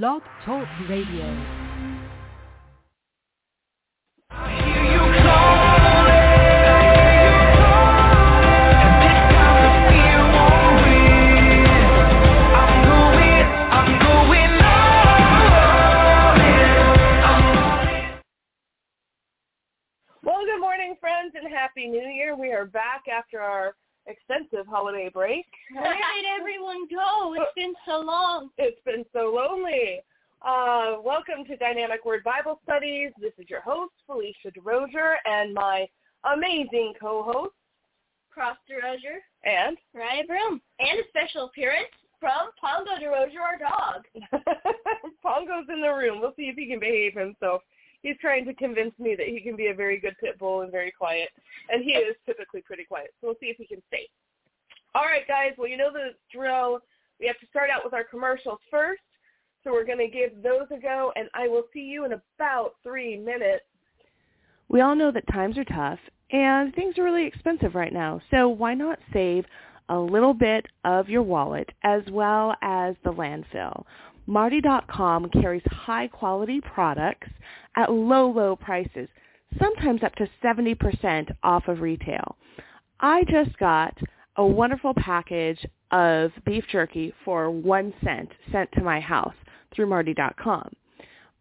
Blog Talk Radio. Well, good morning, friends, and Happy New Year. We are back after our extensive holiday break. Where did everyone go? It's been so long. It's been so lonely. Uh, welcome to Dynamic Word Bible Studies. This is your host, Phelicia DeRosier, and my amazing co-host, Cross DeRosier, and Ryan Broom, and a special appearance from Pongo DeRosier, our dog. Pongo's in the room. We'll see if he can behave himself. He's trying to convince me that he can be a very good pit bull and very quiet, and he is typically pretty quiet. So we'll see if he can stay. All right, guys. Well, you know the drill. We have to start out with our commercials first. So we're going to give those a go, and I will see you in about three minutes. We all know that times are tough and things are really expensive right now. So why not save a little bit of your wallet as well as the landfill? Martie.com carries high quality products at low, low prices, sometimes up to 70% off of retail. I just got a wonderful package of beef jerky for one cent sent to my house through Martie.com.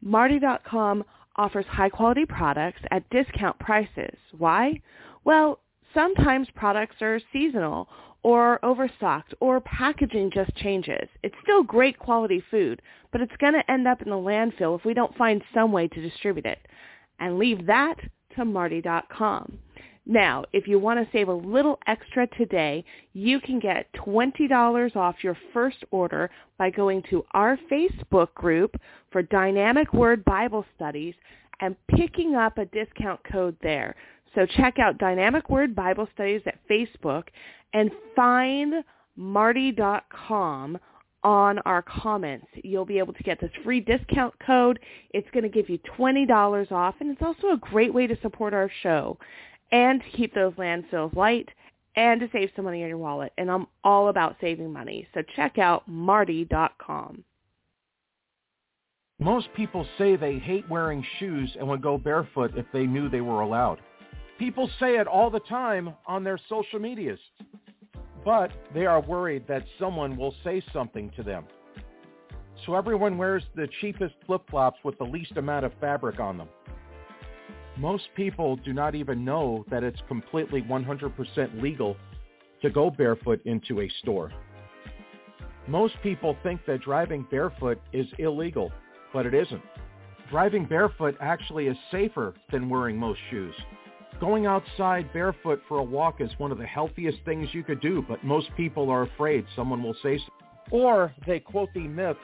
Martie.com offers high quality products at discount prices. Why? Well, sometimes products are seasonal or overstocked or packaging just changes. It's still great quality food, but it's going to end up in the landfill if we don't find some way to distribute it. And leave that to Martie.com. Now, if you want to save a little extra today, you can get $20 off your first order by going to our Facebook group for Dynamic Word Bible Studies and picking up a discount code there. So check out Dynamic Word Bible Studies at Facebook and find martie.com on our comments. You'll be able to get this free discount code. It's going to give you $20 off, and it's also a great way to support our show and to keep those landfills light and to save some money in your wallet. And I'm all about saving money. So check out martie.com. Most people say they hate wearing shoes and would go barefoot if they knew they were allowed. People say it all the time on their social medias, but they are worried that someone will say something to them. So everyone wears the cheapest flip-flops with the least amount of fabric on them. Most people do not even know that it's completely 100% legal to go barefoot into a store. Most people think that driving barefoot is illegal, but it isn't. Driving barefoot actually is safer than wearing most shoes. Going outside barefoot for a walk is one of the healthiest things you could do, but most people are afraid someone will say something. Or they quote the myths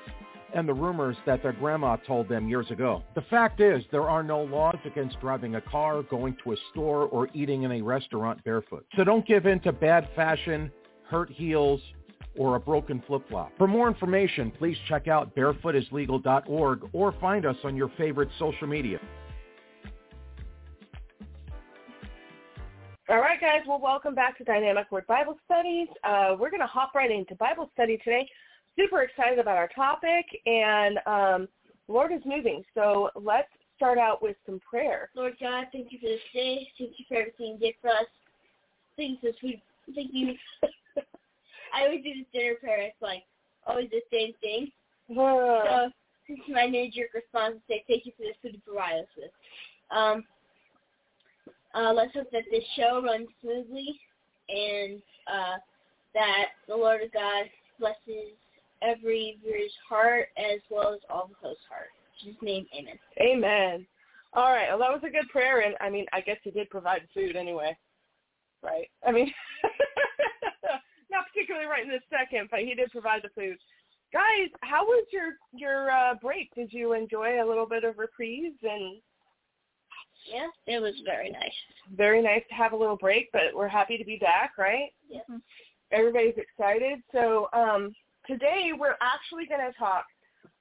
and the rumors that their grandma told them years ago. The fact is, there are no laws against driving a car, going to a store, or eating in a restaurant barefoot. So don't give in to bad fashion, hurt heels, or a broken flip-flop. For more information, please check out barefootislegal.org or find us on your favorite social media. All right, guys. Well, welcome back to Dynamic Word Bible Studies. Uh, we're going to hop right into Bible study today. Super excited about our topic, and um, Lord is moving. So let's start out with some prayer. Lord God, thank you for this day. Thank you for everything you did for us. Thank you, for sweet. Thank you. I always do this dinner prayer. It's like always the same thing. So this is my knee-jerk response to say thank you for this food to provide us with. Um, uh, let's hope that this show runs smoothly and uh, that the Lord of God blesses every viewer's heart as well as all the host's heart. In his name, amen. Amen. All right. Well, that was a good prayer, and I mean, I guess he did provide food anyway, right? I mean, not particularly right in this second, but he did provide the food. Guys, how was your your uh, break? Did you enjoy a little bit of reprieve and Yeah, it was very nice. very nice to have a little break, but we're happy to be back, right? Yeah. Everybody's excited. So um, today we're actually going to talk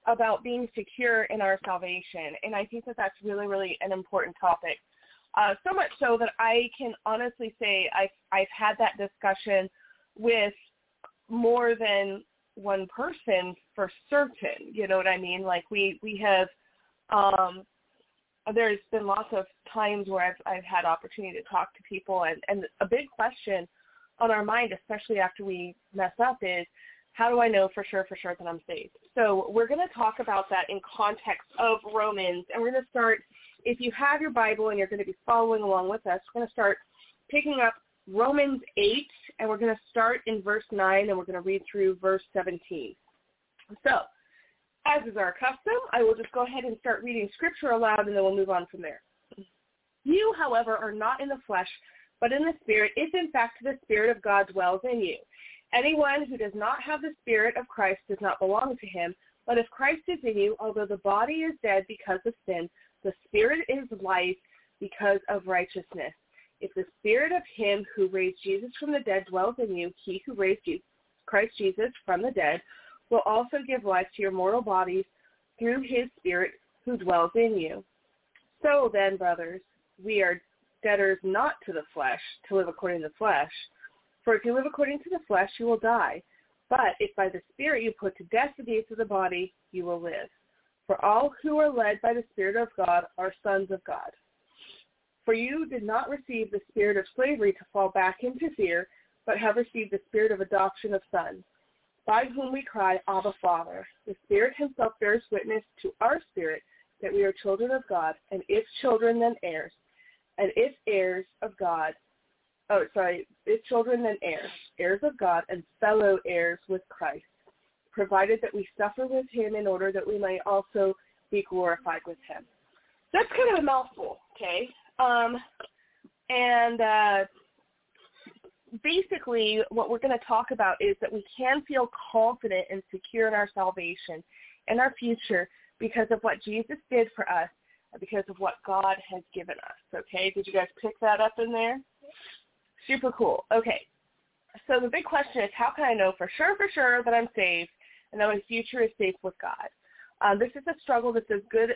about being secure in our salvation, and I think that that's really, really an important topic. Uh, so much so that I can honestly say I've I've had that discussion with more than one person for certain. You know what I mean? Like we we have um there's been lots of times where I've I've had opportunity to talk to people and and a big question on our mind, especially after we mess up, is how do I know for sure for sure that I'm saved? So we're going to talk about that in context of Romans, and we're going to start. If you have your Bible and you're going to be following along with us, we're going to start picking up Romans 8, and we're going to start in verse 9, and we're going to read through verse 17. So, as is our custom, I will just go ahead and start reading scripture aloud, and then we'll move on from there. You, however, are not in the flesh, but in the Spirit, if in fact the Spirit of God dwells in you. Anyone who does not have the Spirit of Christ does not belong to him. But if Christ is in you, although the body is dead because of sin, the Spirit is life because of righteousness. If the Spirit of him who raised Jesus from the dead dwells in you, he who raised Christ Jesus from the dead will also give life to your mortal bodies through his Spirit who dwells in you. So then, brothers, we are debtors not to the flesh, to live according to the flesh. For if you live according to the flesh, you will die. But if by the Spirit you put to death the deeds of the body, you will live. For all who are led by the Spirit of God are sons of God. For you did not receive the spirit of slavery to fall back into fear, but have received the spirit of adoption of sons, by whom we cry, Abba, Father. The Spirit himself bears witness to our spirit that we are children of God, and if children, then heirs, and if heirs of God, oh, sorry, if children, then heirs, heirs of God, and fellow heirs with Christ, provided that we suffer with him in order that we may also be glorified with him. That's kind of a mouthful, okay? Um, and uh, basically what we're going to talk about is that we can feel confident and secure in our salvation and our future because of what Jesus did for us, because of what God has given us. Okay, did you guys pick that up in there? Super cool. Okay, so the big question is how can I know for sure, for sure that I'm saved and that my future is safe with God? Um, this is a struggle that's as good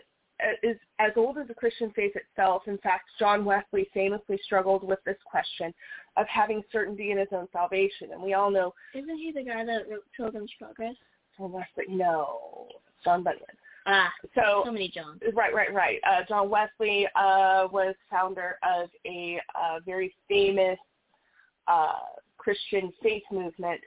is as old as the Christian faith itself. In fact, John Wesley famously struggled with this question of having certainty in his own salvation. And we all know. Isn't he the guy that wrote Pilgrim's Progress? John Wesley? No, John Bunyan. Ah, so, so many Johns. Right, right, right. Uh, John Wesley uh, was founder of a uh, very famous uh, Christian faith movement,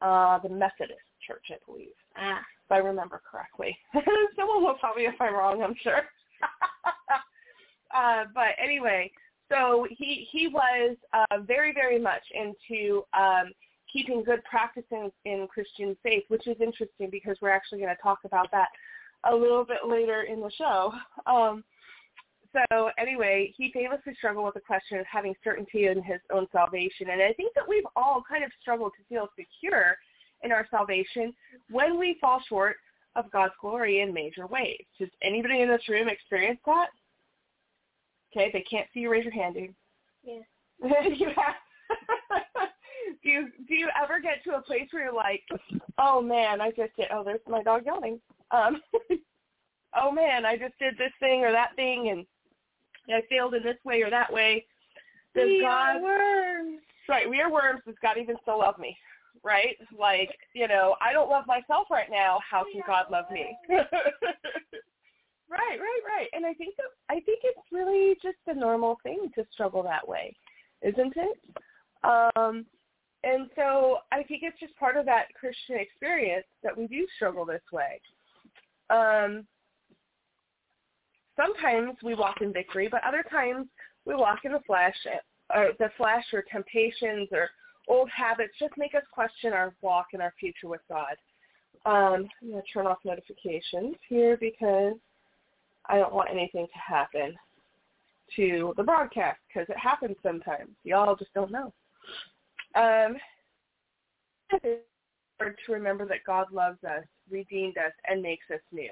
uh, the Methodist Church, I believe. Ah if I remember correctly. Someone will tell me if I'm wrong, I'm sure. uh, but anyway, so he he was uh, very very much into um, keeping good practices in Christian faith, which is interesting because we're actually going to talk about that a little bit later in the show. Um, so anyway, he famously struggled with the question of having certainty in his own salvation, and I think that we've all kind of struggled to feel secure in our salvation when we fall short of God's glory in major ways. Does anybody in this room experience that? Okay, they can't see you. Raise your hand, dude. Yeah. do you do you ever get to a place where you're like, oh man, I just did. Oh, there's my dog yawning. Um, oh man, I just did this thing or that thing, and I failed in this way or that way. Does we God, are worms. Right, we are worms. Does God even still love me? Right? Like, you know, I don't love myself right now. How can God love me? right, right, right. And I think I think it's really just a normal thing to struggle that way, isn't it? Um, and so I think it's just part of that Christian experience that we do struggle this way. Um, sometimes we walk in victory, but other times we walk in the flesh, or the flesh, or temptations, or old habits just make us question our walk and our future with God. Um, I'm going to turn off notifications here because I don't want anything to happen to the broadcast because it happens sometimes. Y'all just don't know. Um, to remember that God loves us, redeemed us, and makes us new.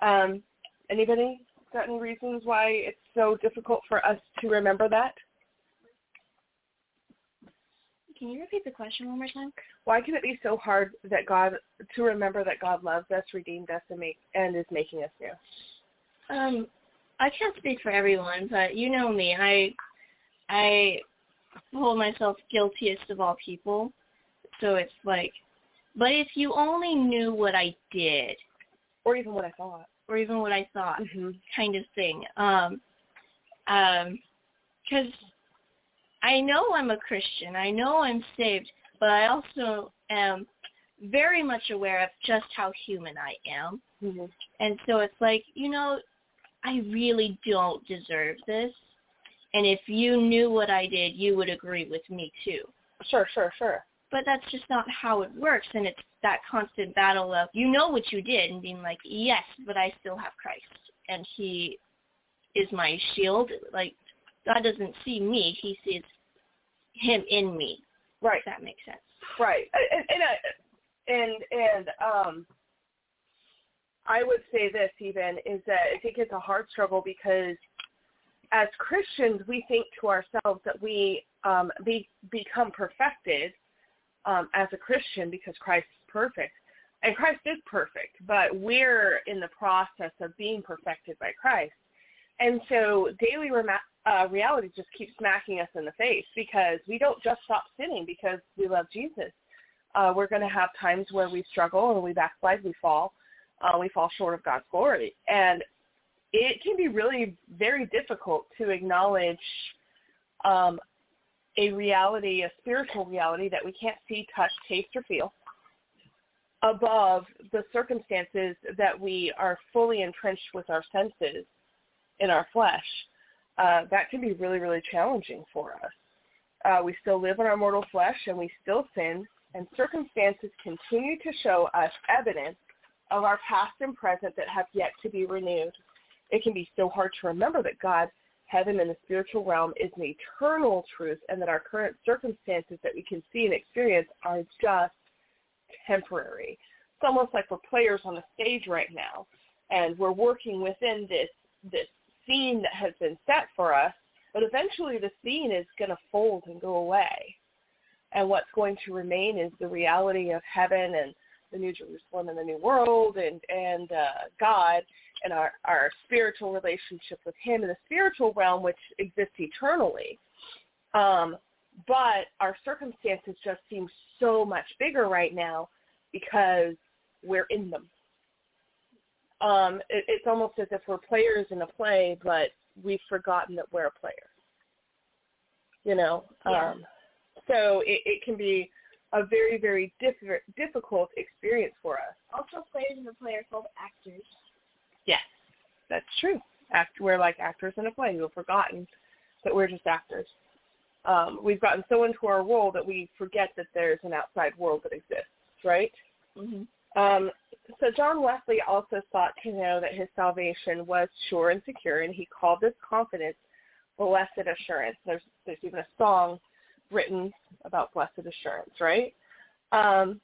Um, anybody got any reasons why it's so difficult for us to remember that? Can you repeat the question one more time? Why can it be so hard that God to remember that God loves us, redeemed us, and make and is making us new? Um, I can't speak for everyone, but you know me. I I hold myself guiltiest of all people. So it's like But if you only knew what I did, or even what I thought, or even what I thought, mm-hmm. kind of thing. Um, um, because I know I'm a Christian, I know I'm saved, but I also am very much aware of just how human I am. Mm-hmm. And so it's like, you know, I really don't deserve this. And if you knew what I did, you would agree with me too. Sure, sure, sure. But that's just not how it works. And it's that constant battle of, you know what you did and being like, yes, but I still have Christ. And he is my shield. Like, God doesn't see me. He sees him in me. Right. If that makes sense. Right. And, and, and, and um, I would say this even is that I think it's a hard struggle because as Christians, we think to ourselves that we um, be, become perfected um, as a Christian because Christ is perfect. And Christ is perfect, but we're in the process of being perfected by Christ. And so daily uh, reality just keeps smacking us in the face because we don't just stop sinning because we love Jesus. Uh, we're going to have times where we struggle and we backslide, we fall, uh, we fall short of God's glory. And it can be really very difficult to acknowledge um, a reality, a spiritual reality that we can't see, touch, taste, or feel above the circumstances that we are fully entrenched with our senses in our flesh. Uh, that can be really, really challenging for us. Uh, we still live in our mortal flesh and we still sin, and circumstances continue to show us evidence of our past and present that have yet to be renewed. It can be so hard to remember that God, heaven, and the spiritual realm is an eternal truth and that our current circumstances that we can see and experience are just temporary. It's almost like we're players on a stage right now and we're working within this this scene that has been set for us, but eventually the scene is going to fold and go away. And what's going to remain is the reality of heaven and the New Jerusalem and the New World and and uh, God and our our spiritual relationship with Him in the spiritual realm, which exists eternally. Um, but our circumstances just seem so much bigger right now because we're in them. Um, it, it's almost as if we're players in a play, but we've forgotten that we're a player. You know, yeah. um, so it, it can be a very, very diff- difficult experience for us. Also, players in a play are called actors. Yes, that's true. Act, we're like actors in a play. We've forgotten that we're just actors. Um, we've gotten so into our role that we forget that there's an outside world that exists, right? Mm-hmm. Um, so John Wesley also sought to know that his salvation was sure and secure, and he called this confidence blessed assurance. There's there's even a song written about blessed assurance, right? Um,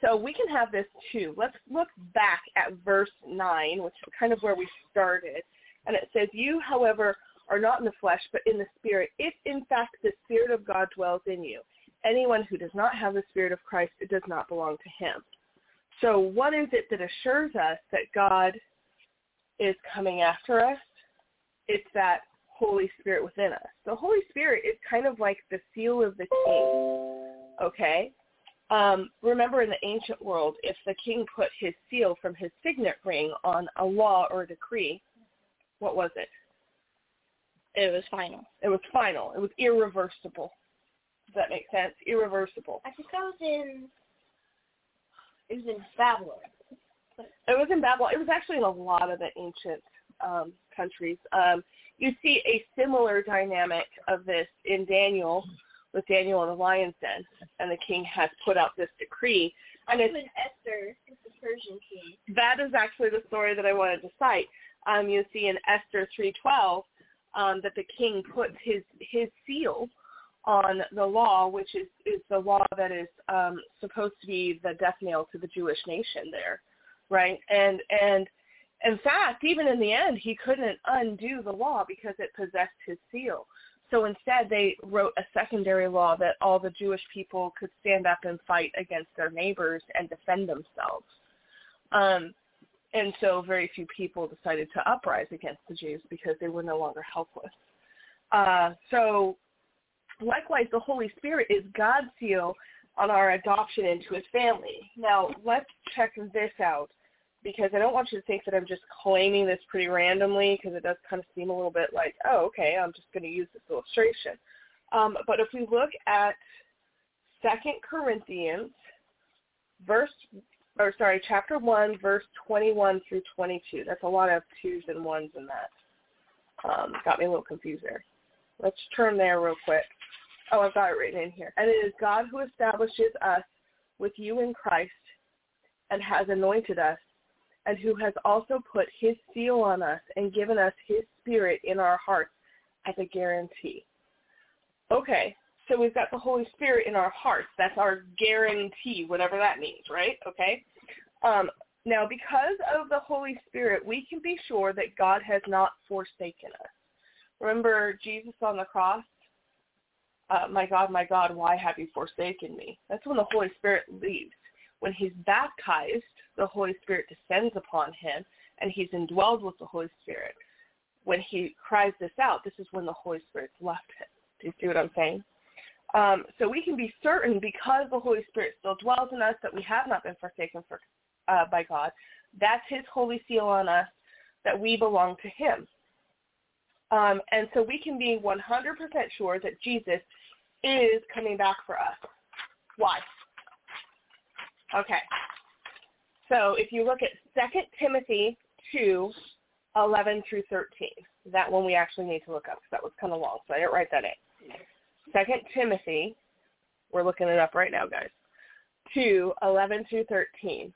so we can have this too. Let's look back at verse 9, which is kind of where we started. And it says, You, however, are not in the flesh, but in the spirit, if in fact the spirit of God dwells in you. Anyone who does not have the spirit of Christ, it does not belong to him. So what is it that assures us that God is coming after us? It's that Holy Spirit within us. The Holy Spirit is kind of like the seal of the king. Okay? Um, remember in the ancient world, if the king put his seal from his signet ring on a law or a decree, what was it? It was final. It was final. It was irreversible. Does that make sense? Irreversible. I think I was in. It was in Babylon. It was in Babylon. It was actually in a lot of the ancient um, countries. Um, you see a similar dynamic of this in Daniel, with Daniel in the lion's den, and the king has put out this decree. And it's Esther, the Persian king. That is actually the story that I wanted to cite. Um, you see in Esther 3:12 um, that the king puts his his seal on the law, which is is the law that is um, supposed to be the death nail to the Jewish nation there, right? And and in fact, even in the end, he couldn't undo the law because it possessed his seal. So instead, they wrote a secondary law that all the Jewish people could stand up and fight against their neighbors and defend themselves. Um, and so very few people decided to uprise against the Jews because they were no longer helpless. Uh, so likewise, the Holy Spirit is God's seal on our adoption into his family. Now, let's check this out because I don't want you to think that I'm just claiming this pretty randomly because it does kind of seem a little bit like, oh, okay, I'm just going to use this illustration. Um, but if we look at Second Corinthians, verse, or sorry, chapter 1, verse 21 through 22. That's a lot of twos and ones in that. Um, got me a little confused there. Let's turn there real quick. Oh, I've got it written in here. And it is God who establishes us with you in Christ and has anointed us and who has also put his seal on us and given us his spirit in our hearts as a guarantee. Okay, so we've got the Holy Spirit in our hearts. That's our guarantee, whatever that means, right? Okay. Um, now, because of the Holy Spirit, we can be sure that God has not forsaken us. Remember Jesus on the cross? Uh, my God, my God, why have you forsaken me? That's when the Holy Spirit leaves. When he's baptized, the Holy Spirit descends upon him, and he's indwelled with the Holy Spirit. When he cries this out, this is when the Holy Spirit's left him. Do you see what I'm saying? Um, so we can be certain because the Holy Spirit still dwells in us that we have not been forsaken for, uh, by God. That's his holy seal on us that we belong to him. Um, and so we can be 100% sure that Jesus is coming back for us. Why? Okay. So if you look at 2 Timothy 2, 11 through 13, that one we actually need to look up because that was kind of long, so I didn't write that in. Second Timothy, we're looking it up right now, guys. 2, 11 through 13.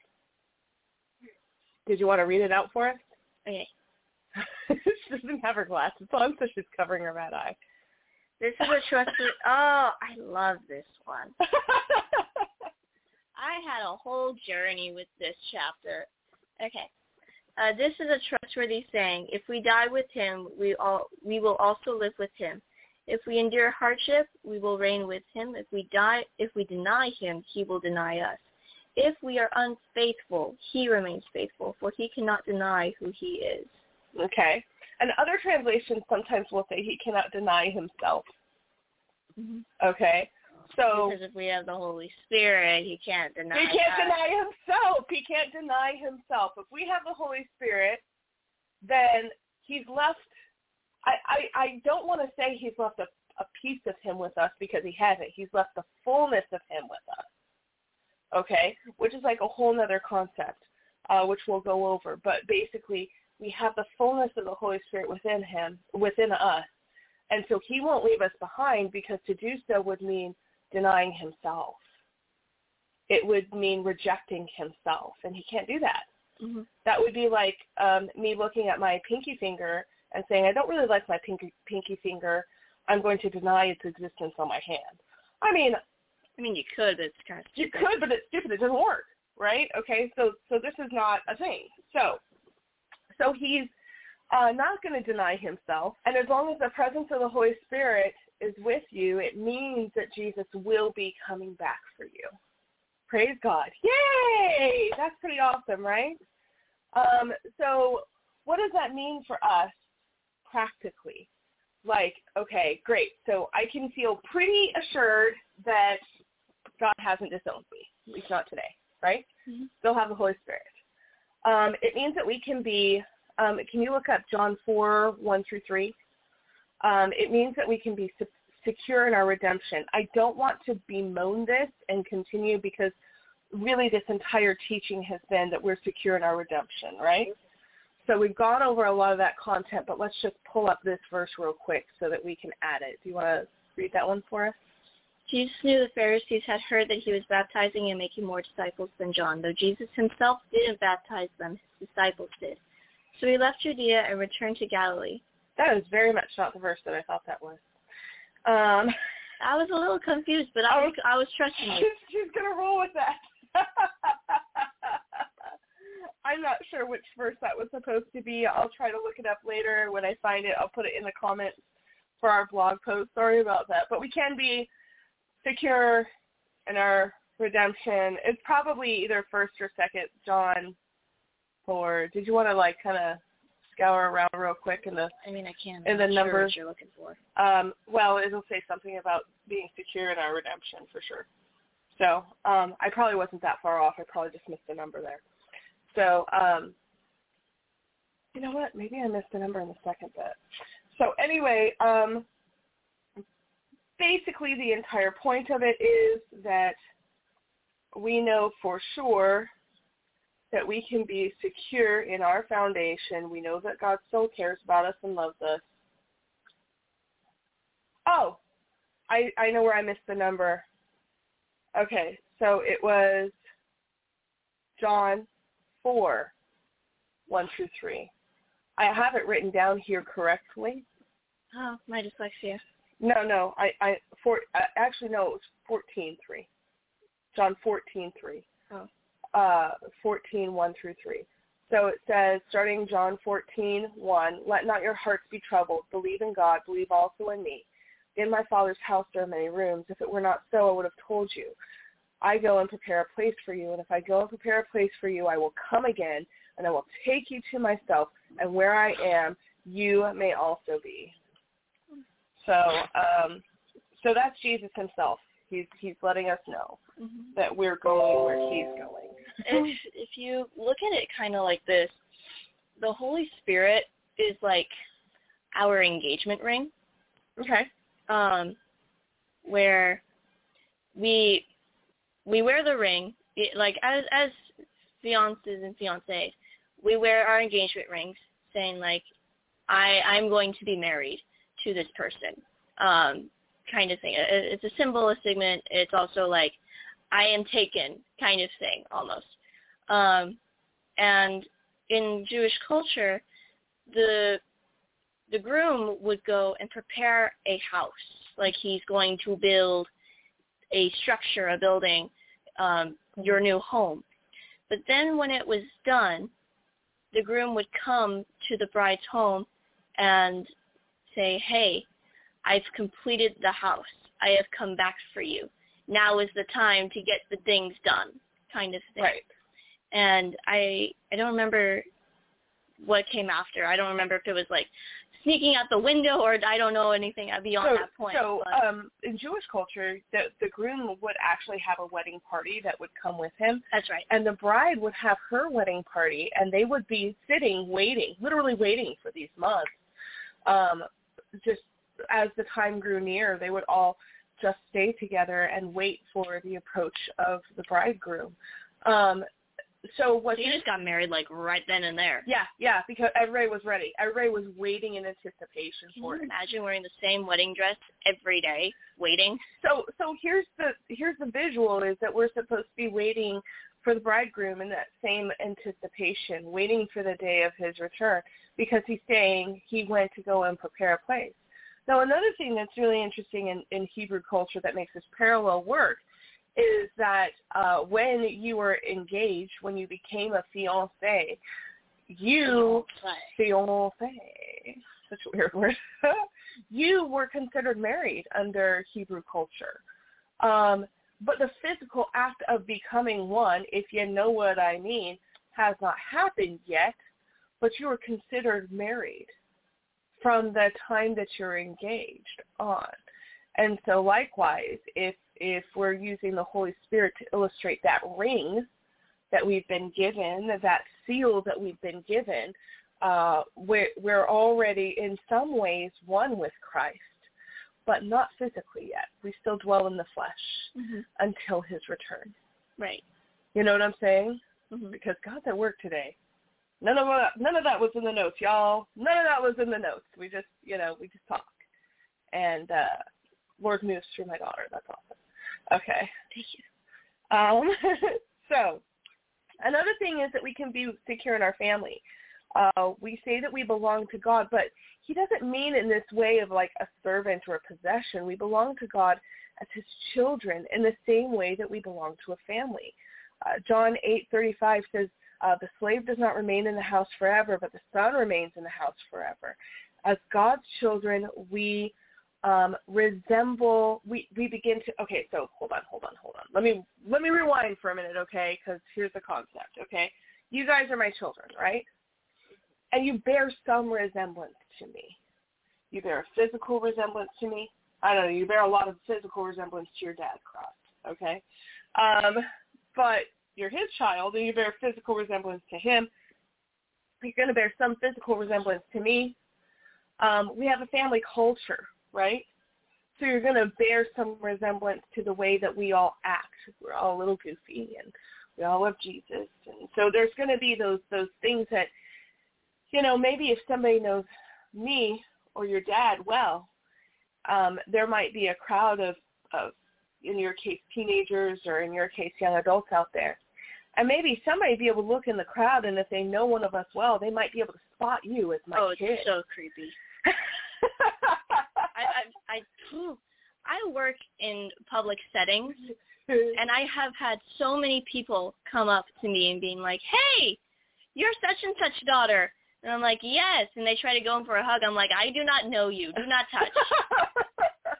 Did you want to read it out for us? Okay. she doesn't have her glasses on, so she's covering her bad eye. This is a trustworthy. Oh, I love this one. I had a whole journey with this chapter. Okay. Uh, this is a trustworthy saying. If we die with him, we all we will also live with him. If we endure hardship, we will reign with him. If we die, if we deny him, he will deny us. If we are unfaithful, he remains faithful, for he cannot deny who he is. Okay. And other translations sometimes will say he cannot deny himself. Mm-hmm. Okay. So because if we have the Holy Spirit, he can't deny. He can't us. deny himself. He can't deny himself. If we have the Holy Spirit, then he's left. I I, I don't want to say he's left a, a piece of him with us because he hasn't. He's left the fullness of him with us. Okay, which is like a whole other concept, uh, which we'll go over. But basically, we have the fullness of the Holy Spirit within him, within us, and so he won't leave us behind because to do so would mean denying himself. It would mean rejecting himself, and he can't do that. Mm-hmm. That would be like um, me looking at my pinky finger and saying, I don't really like my pinky, pinky finger. I'm going to deny its existence on my hand. I mean, I mean, you could, but it's kind of you could, but it's stupid. It doesn't work, right? Okay, so so this is not a thing. So so he's uh, not going to deny himself, and as long as the presence of the Holy Spirit is with you, it means that Jesus will be coming back for you. Praise God! Yay! That's pretty awesome, right? Um, so what does that mean for us practically? Like, okay, great. So I can feel pretty assured that God hasn't disowned me, at least not today, right? Mhm. Still have the Holy Spirit. Um, it means that we can be, um, can you look up John 4, 1 through 3? Um, it means that we can be se- secure in our redemption. I don't want to bemoan this and continue because really this entire teaching has been that we're secure in our redemption, right? So we've gone over a lot of that content, but let's just pull up this verse real quick so that we can add it. Do you want to read that one for us? Jesus knew the Pharisees had heard that he was baptizing and making more disciples than John, though Jesus himself didn't baptize them, his disciples did. So he left Judea and returned to Galilee. That is very much not the verse that I thought that was. Um, I was a little confused, but I was I was trusting you. she's, she's gonna roll with that. I'm not sure which verse that was supposed to be. I'll try to look it up later. When I find it, I'll put it in the comments for our blog post. Sorry about that, but we can be secure in our redemption. It's probably either first or second John. Or did you want to like kind of scour around real quick in the I mean, I can't. And the sure numbers- what you're looking for. um, well, it'll say something about being secure in our redemption for sure. So um, I probably wasn't that far off. I probably just missed a number there. So um, you know what? Maybe I missed a number in the second bit. So anyway, um, basically the entire point of it is that we know for sure that we can be secure in our foundation. We know that God still cares about us and loves us. Oh, I I know where I missed the number. Okay, so it was John 4, 1 through 3. I have it written down here correctly. Oh, my dyslexia. No, no, I, I, for, uh, actually, no, it was 14, 3. John 14, 3. Oh. Uh, 14, 1 through 3. So it says, starting John 14, 1, let not your hearts be troubled. Believe in God. Believe also in me. In my Father's house there are many rooms. If it were not so, I would have told you. I go and prepare a place for you, and if I go and prepare a place for you, I will come again, and I will take you to myself, and where I am, you may also be. So, um, so that's Jesus himself. He's he's letting us know mm-hmm. that we're going where he's going. if if you look at it kind of like this, the Holy Spirit is like our engagement ring. Okay. Um, where we we wear the ring, it, like as as fiancés and fiancés, we wear our engagement rings, saying like, I I'm going to be married to this person, um, kind of thing. It, it's a symbol, a signet. It's also like, I am taken, kind of thing, almost. Um, and in Jewish culture, the the groom would go and prepare a house, like he's going to build a structure, a building, um, your new home. But then when it was done, the groom would come to the bride's home and say, hey, I've completed the house. I have come back for you. Now is the time to get the things done, kind of thing. Right. And I I don't remember what came after. I don't remember if it was like sneaking out the window or I don't know anything beyond so, that point. So um, in Jewish culture, the, the groom would actually have a wedding party that would come with him. That's right. And the bride would have her wedding party, and they would be sitting, waiting, literally waiting for these months. Um, just as the time grew near, they would all just stay together and wait for the approach of the bridegroom. Um, so what so you just got married like right then and there. Yeah, yeah, because everybody was ready. Everybody was waiting in anticipation Can for you it. imagine wearing the same wedding dress every day, waiting? So so here's the here's the visual is that we're supposed to be waiting for the bridegroom in that same anticipation, waiting for the day of his return, because he's saying he went to go and prepare a place. Now another thing that's really interesting in, in Hebrew culture that makes this parallel work is that uh, when you were engaged, when you became a fiance, you fiance, such a weird word, you were considered married under Hebrew culture. Um, but the physical act of becoming one, if you know what I mean, has not happened yet, but you are considered married from the time that you're engaged on. And so likewise, if if we're using the Holy Spirit to illustrate that ring that we've been given, that seal that we've been given, uh, we're, we're already in some ways one with Christ, but not physically yet. We still dwell in the flesh mm-hmm. until his return. Right. You know what I'm saying? Mm-hmm. Because God's at work today. None of that, none of that was in the notes, y'all. None of that was in the notes. We just, you know, we just talk. And uh, Lord moves through my daughter. That's awesome. Okay. Thank you. Um, so another thing is that we can be secure in our family. Uh, we say that we belong to God, but he doesn't mean in this way of like a servant or a possession. We belong to God as his children in the same way that we belong to a family. Uh, John 8:35 says, uh, "The slave does not remain in the house forever, but the son remains in the house forever." As God's children, we um, resemble we we begin to okay so hold on hold on hold on let me let me rewind for a minute okay because here's the concept okay you guys are my children right and you bear some resemblance to me you bear a physical resemblance to me i don't know you bear a lot of physical resemblance to your dad cross okay Um, but you're his child and you bear physical resemblance to him. You're going to bear some physical resemblance to me. Um, we have a family culture, right? So you're going to bear some resemblance to the way that we all act. We're all a little goofy and we all love Jesus. And so there's going to be those those things that, you know, maybe if somebody knows me or your dad well, um, there might be a crowd of, of, in your case, teenagers or in your case, young adults out there. And maybe somebody be able to look in the crowd, and if they know one of us well, they might be able to spot you as my oh, kid. Oh, it's so creepy. I, I, I, I work in public settings, and I have had so many people come up to me and being like, "Hey, you're such and such daughter," and I'm like, "Yes," and they try to go in for a hug. I'm like, "I do not know you. Do not touch."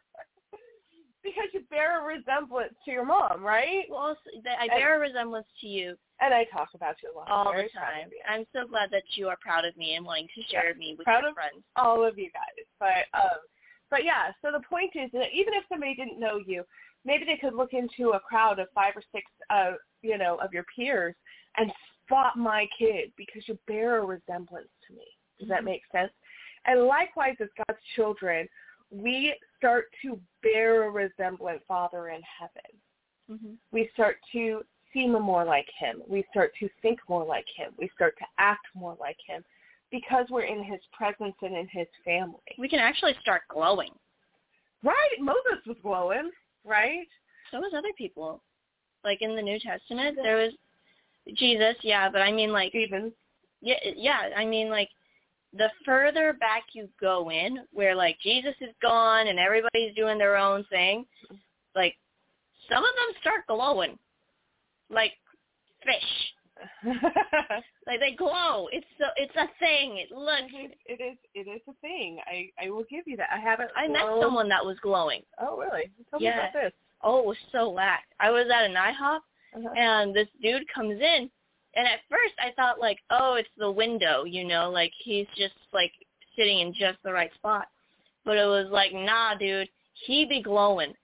because you bear a resemblance to your mom, right? Well, I bear a resemblance to you. And I talk about you a lot. All the time. I'm so glad that you are proud of me and wanting to share yeah, me with proud your of friends. All of you guys. But um but yeah, so the point is that even if somebody didn't know you, maybe they could look into a crowd of five or six uh you know, of your peers and spot my kid because you bear a resemblance to me. Does that Mm-hmm. make sense? And likewise as God's children, we start to bear a resemblance Father in heaven. Mm-hmm. We start to seem more like him. We start to think more like him. We start to act more like him because we're in his presence and in his family. We can actually start glowing. Right. Moses was glowing, right? So was other people. Like in the New Testament, there was Jesus, yeah, but I mean like Stephen. yeah, yeah, I mean like the further back you go in, where like Jesus is gone and everybody's doing their own thing, like some of them start glowing, like fish. Like they glow. It's so it's a thing. It looks. it is it is a thing. I I will give you that. I haven't I met someone that was glowing. Oh really? Tell Yeah. me about this. Oh, it was so whack. I was at an IHOP Uh-huh. and this dude comes in and at first I thought like, oh, it's the window, you know, like he's just like sitting in just the right spot. But it was like, nah, dude, he be glowing.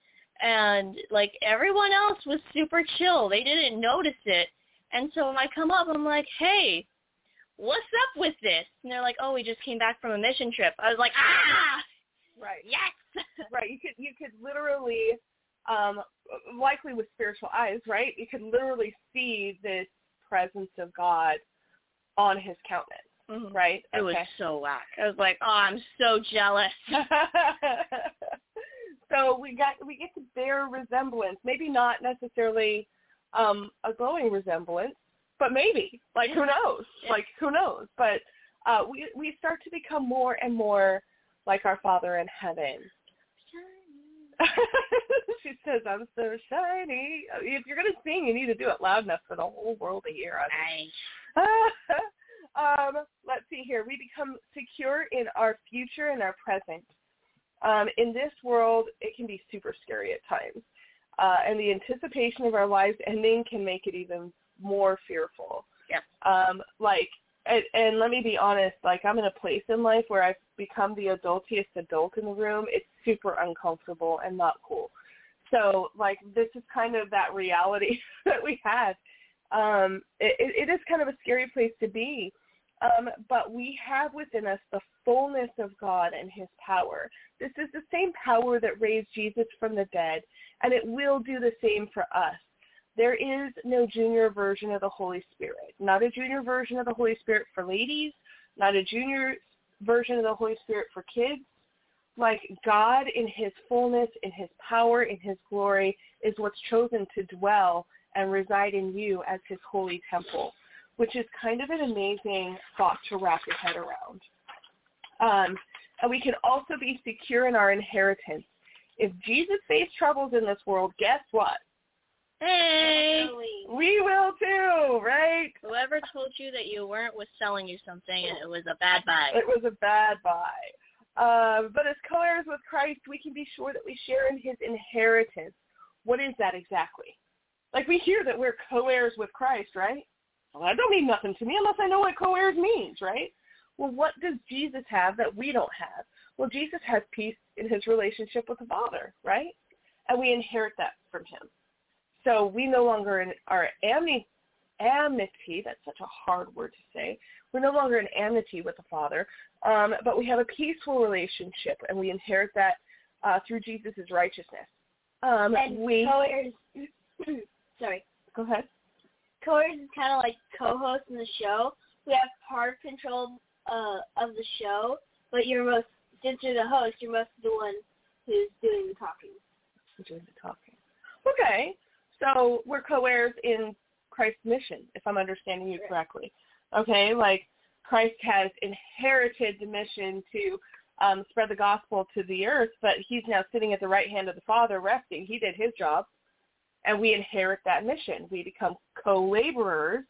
And like everyone else was super chill. They didn't notice it. And so when I come up, I'm like, hey, what's up with this? And they're like, oh, we just came back from a mission trip. I was like, ah, Right. yes. right you could you could literally um likely with spiritual eyes right? You could literally see this presence of god on his countenance Mhm. right? It was so whack. I was like, oh, I'm so jealous. so we got we get to bear resemblance. Maybe not necessarily um a glowing resemblance but maybe. Like who knows? Like who knows? But uh we we start to become more and more like our father in heaven she says, "I'm so shiny." If you're gonna sing, you need to do it loud enough for the whole world to hear. Nice. um, let's see here. We become secure in our future and our present. Um, in this world, it can be super scary at times, uh, and the anticipation of our lives ending can make it even more fearful. Yep. Um, like, and, and let me be honest. Like, I'm in a place in life where I've become the adultiest adult in the room. It's super uncomfortable and not cool. So, like, this is kind of that reality that we had um, it, it is kind of a scary place to be. Um, but we have within us the fullness of God and his power. This is the same power that raised Jesus from the dead, and it will do the same for us. There is no junior version of the Holy Spirit. Not a junior version of the Holy Spirit for ladies, not a junior version of the Holy Spirit for kids. Like God in his fullness, in his power, in his glory is what's chosen to dwell and reside in you as his holy temple, which is kind of an amazing thought to wrap your head around. Um, and we can also be secure in our inheritance. If Jesus faced troubles in this world, guess what? Hey. We will too, right? Whoever told you that you weren't was selling you something and it was a bad buy. It was a bad buy. Um, but as co-heirs with Christ, we can be sure that we share in his inheritance. What is that exactly? Like we hear that we're co-heirs with Christ, right? Well, that don't mean nothing to me unless I know what co-heirs means, right? Well, what does Jesus have that we don't have? Well, Jesus has peace in his relationship with the Father, right? And we inherit that from him. So we no longer in, are amity, amity, that's such a hard word to say. We're no longer in amity with the Father, um, but we have a peaceful relationship, and we inherit that uh, through Jesus' righteousness. Um, and we co-heirs, sorry, go ahead. Co-heirs is kind of like co-hosts in the show. We have part control uh, of the show, but you're most since you're the host, you're most the one who's doing the talking. Doing the talking. Okay, so we're co-heirs in Christ's mission, if I'm understanding you correctly. Okay, like Christ has inherited the mission to um, spread the gospel to the earth, but he's now sitting at the right hand of the Father resting. He did his job, and we inherit that mission. We become co-laborers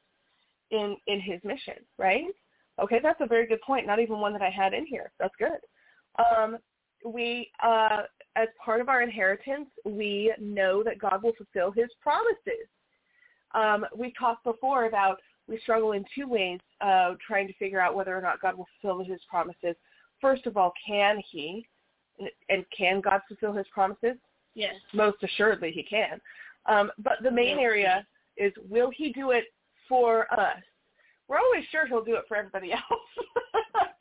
in in his mission, right? Okay, that's a very good point. Not even one that I had in here. That's good. Um, we, uh, as part of our inheritance, we know that God will fulfill his promises. Um, we talked before about we struggle in two ways uh, trying to figure out whether or not God will fulfill his promises. First of all, can he? And can God fulfill his promises? Yes. Most assuredly he can. Um, but the main area is will he do it for us? We're always sure he'll do it for everybody else.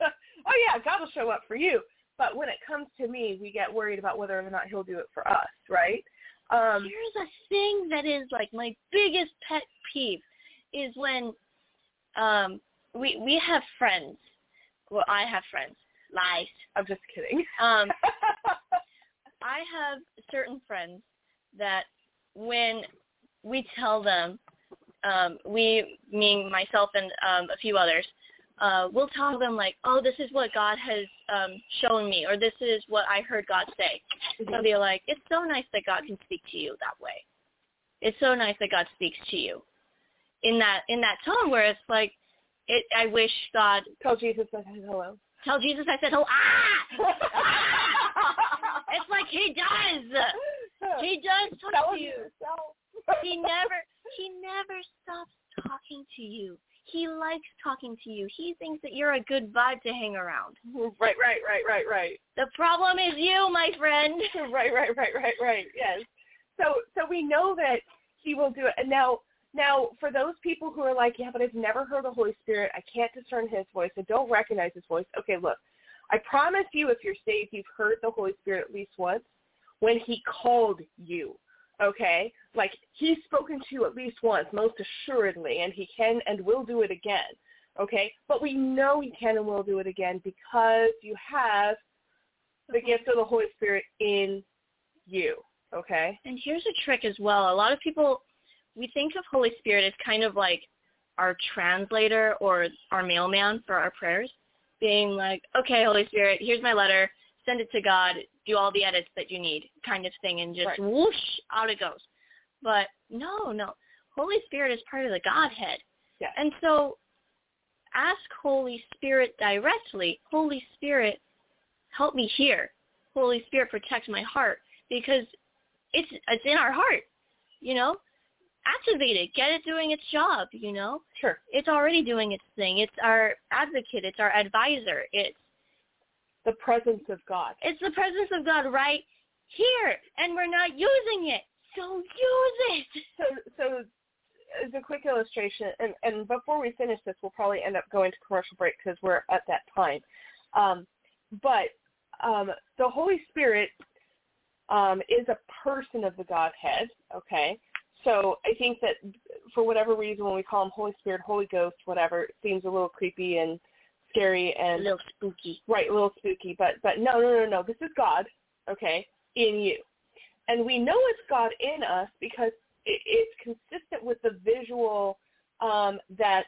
oh yeah, God will show up for you. But when it comes to me, we get worried about whether or not he'll do it for us, right? Um, Here's a thing that is like my biggest pet peeve is when um we we have friends. Well, I have friends. Lies. I'm just kidding. Um I have certain friends that when we tell them um we meaning myself and um a few others uh we'll tell them like oh this is what god has um shown me or this is what i heard god say they'll be like it's so nice that god can speak to you that way it's so nice that god speaks to you in that in that tone where it's like it i wish god Tell Jesus I said hello. tell jesus i said hello. ah it's like he does he does talk to you yourself. he never he never stops talking to you. He likes talking to you. He thinks that you're a good vibe to hang around. Right, right, right, right, right. The problem is you, my friend. right, right, right, right, right. Yes. So so we know that he will do it. And now now for those people who are like, yeah, but I've never heard the Holy Spirit. I can't discern his voice. I don't recognize his voice. Okay, look. I promise you if you're saved, you've heard the Holy Spirit at least once when he called you. Okay? Like he's spoken to you at least once, most assuredly, and he can and will do it again. Okay? But we know he can and will do it again because you have the gift of the Holy Spirit in you. Okay? And here's a trick as well. A lot of people, we think of Holy Spirit as kind of like our translator or our mailman for our prayers, being like, okay, Holy Spirit, here's my letter. Send it to God. Do all the edits that you need, kind of thing, and just Right. whoosh out it goes. But no, no, Holy Spirit is part of the Godhead. Yes. And so ask Holy Spirit directly, Holy Spirit, help me here. Holy Spirit, protect my heart because it's it's in our heart, you know? Activate it. Get it doing its job, you know? Sure. It's already doing its thing. It's our advocate, it's our advisor. It's The presence of God. it's the presence of God right here and we're not using it. So use it. So so as a quick illustration, and, and before we finish this, we'll probably end up going to commercial break because we're at that time. Um, but um, the Holy Spirit um, is a person of the Godhead, okay? So I think that for whatever reason, when we call him Holy Spirit, Holy Ghost, whatever, it seems a little creepy and scary and A little spooky. right, a little spooky. But but no, no, no, no. This is God, okay, in you, and we know it's God in us because it, it's consistent with the visual um, that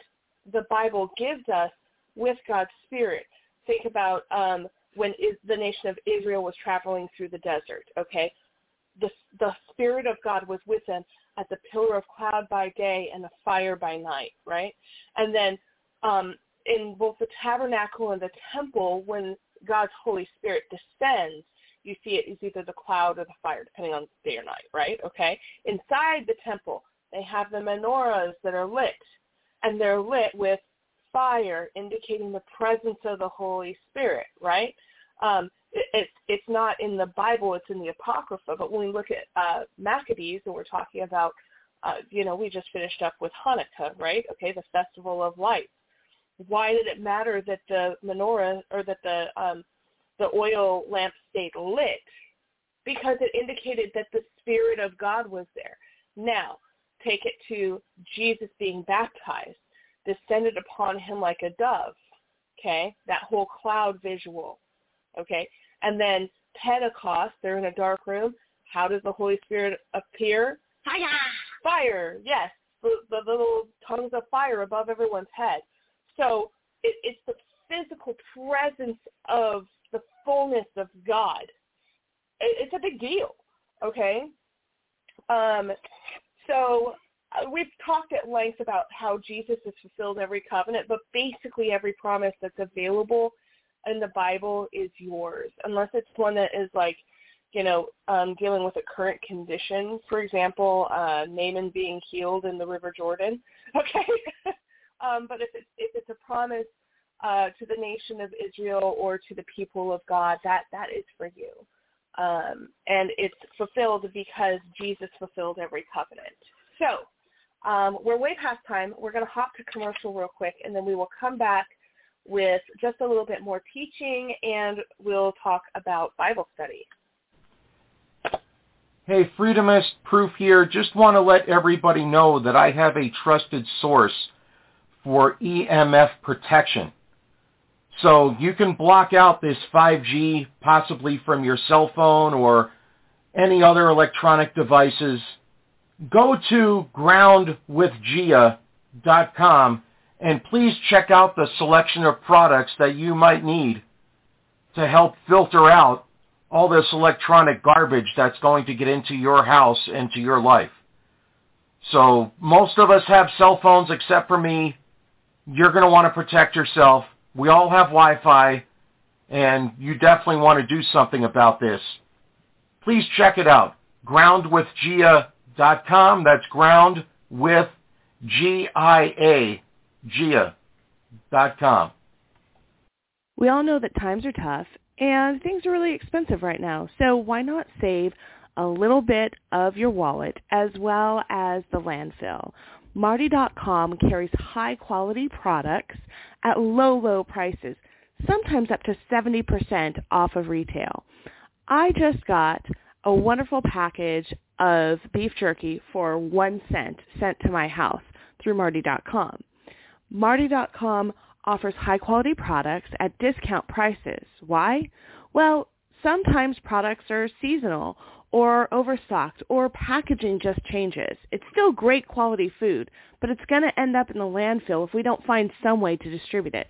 the Bible gives us with God's Spirit. Think about um, when is, the nation of Israel was traveling through the desert. Okay, the the Spirit of God was with them as a pillar of cloud by day and a fire by night. Right, and then um, in both the tabernacle and the temple, when God's Holy Spirit descends, you see it is either the cloud or the fire, depending on day or night, right? Okay. Inside the temple, they have the menorahs that are lit, and they're lit with fire, indicating the presence of the Holy Spirit, right? Um, it, it's it's not in the Bible; it's in the Apocrypha. But when we look at uh, Maccabees, and we're talking about uh, you know, we just finished up with Hanukkah, right? Okay, the festival of lights. Why did it matter that the menorah or that the um, the oil lamp stayed lit? Because it indicated that the Spirit of God was there. Now, take it to Jesus being baptized, descended upon him like a dove. Okay, that whole cloud visual. Okay, and then Pentecost, they're in a dark room. How does the Holy Spirit appear? Fire! Fire, yes. The, the little tongues of fire above everyone's head. So it, it's the physical presence of the fullness of God. It, it's a big deal, okay? Um, so uh, we've talked at length about how Jesus has fulfilled every covenant, but basically every promise that's available in the Bible is yours, unless it's one that is like, you know, um, dealing with a current condition. For example, uh, Naaman being healed in the River Jordan. Okay, um, but if it's if it's a promise uh, to the nation of Israel or to the people of God, that that is for you, um, and it's fulfilled because Jesus fulfilled every covenant. So um, we're way past time. We're going to hop to commercial real quick, and then we will come back with just a little bit more teaching, and we'll talk about Bible study. Hey, Freedomist Proof here. Just want to let everybody know that I have a trusted source for EMF protection. So you can block out this 5G possibly from your cell phone or any other electronic devices. Go to groundwithgia.com and please check out the selection of products that you might need to help filter out all this electronic garbage that's going to get into your house and to your life. So most of us have cell phones except for me. You're going to want to protect yourself. We all have Wi-Fi and you definitely want to do something about this. Please check it out. Groundwithgia.com. That's ground with G-I-A gia.com. We all know that times are tough and things are really expensive right now. So why not save a little bit of your wallet as well as the landfill? Martie.com carries high quality products at low, low prices, sometimes up to 70% off of retail. I just got a wonderful package of beef jerky for one cent sent to my house through Martie.com. Martie.com offers high-quality products at discount prices. Why? Well, sometimes products are seasonal or overstocked or packaging just changes. It's still great quality food, but it's going to end up in the landfill if we don't find some way to distribute it.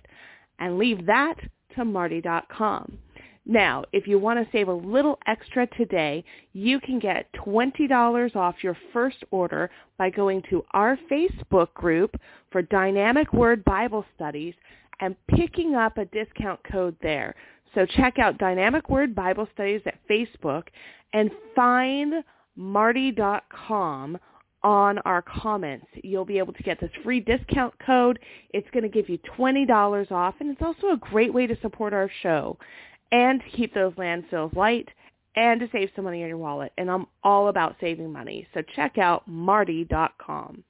And leave that to Martie.com. Now, if you want to save a little extra today, you can get $20 off your first order by going to our Facebook group for Dynamic Word Bible Studies and picking up a discount code there. So check out Dynamic Word Bible Studies at Facebook and find martie.com on our comments. You'll be able to get this free discount code. It's going to give you $20 off, and it's also a great way to support our show and to keep those landfills light and to save some money in your wallet. And I'm all about saving money. So check out martie.com.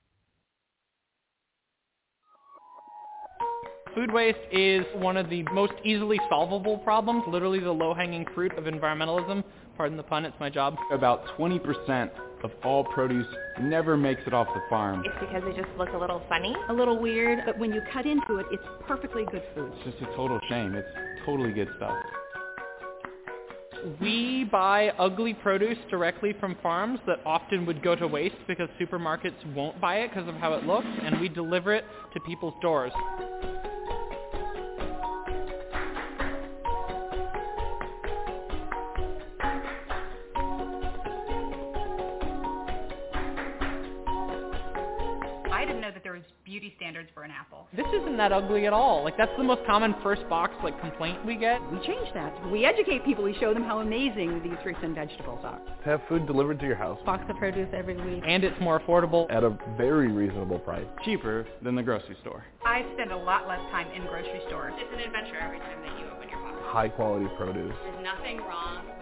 Food waste is one of the most easily solvable problems, literally the low-hanging fruit of environmentalism. Pardon the pun, it's my job. About 20% of all produce never makes it off the farm. It's because they just look a little funny. A little weird, but when you cut into it, it's perfectly good food. It's just a total shame. It's totally good stuff. We buy ugly produce directly from farms that often would go to waste because supermarkets won't buy it because of how it looks, and we deliver it to people's doors. Beauty standards for an apple. This isn't that ugly at all. Like that's the most common first box like complaint we get. We change that. We educate people. We show them how amazing these fruits and vegetables are. To have food delivered to your house. Box of produce every week. And it's more affordable. At a very reasonable price. Cheaper than the grocery store. I spend a lot less time in grocery stores. It's an adventure every time that you open your box. High quality produce. There's nothing wrong with produce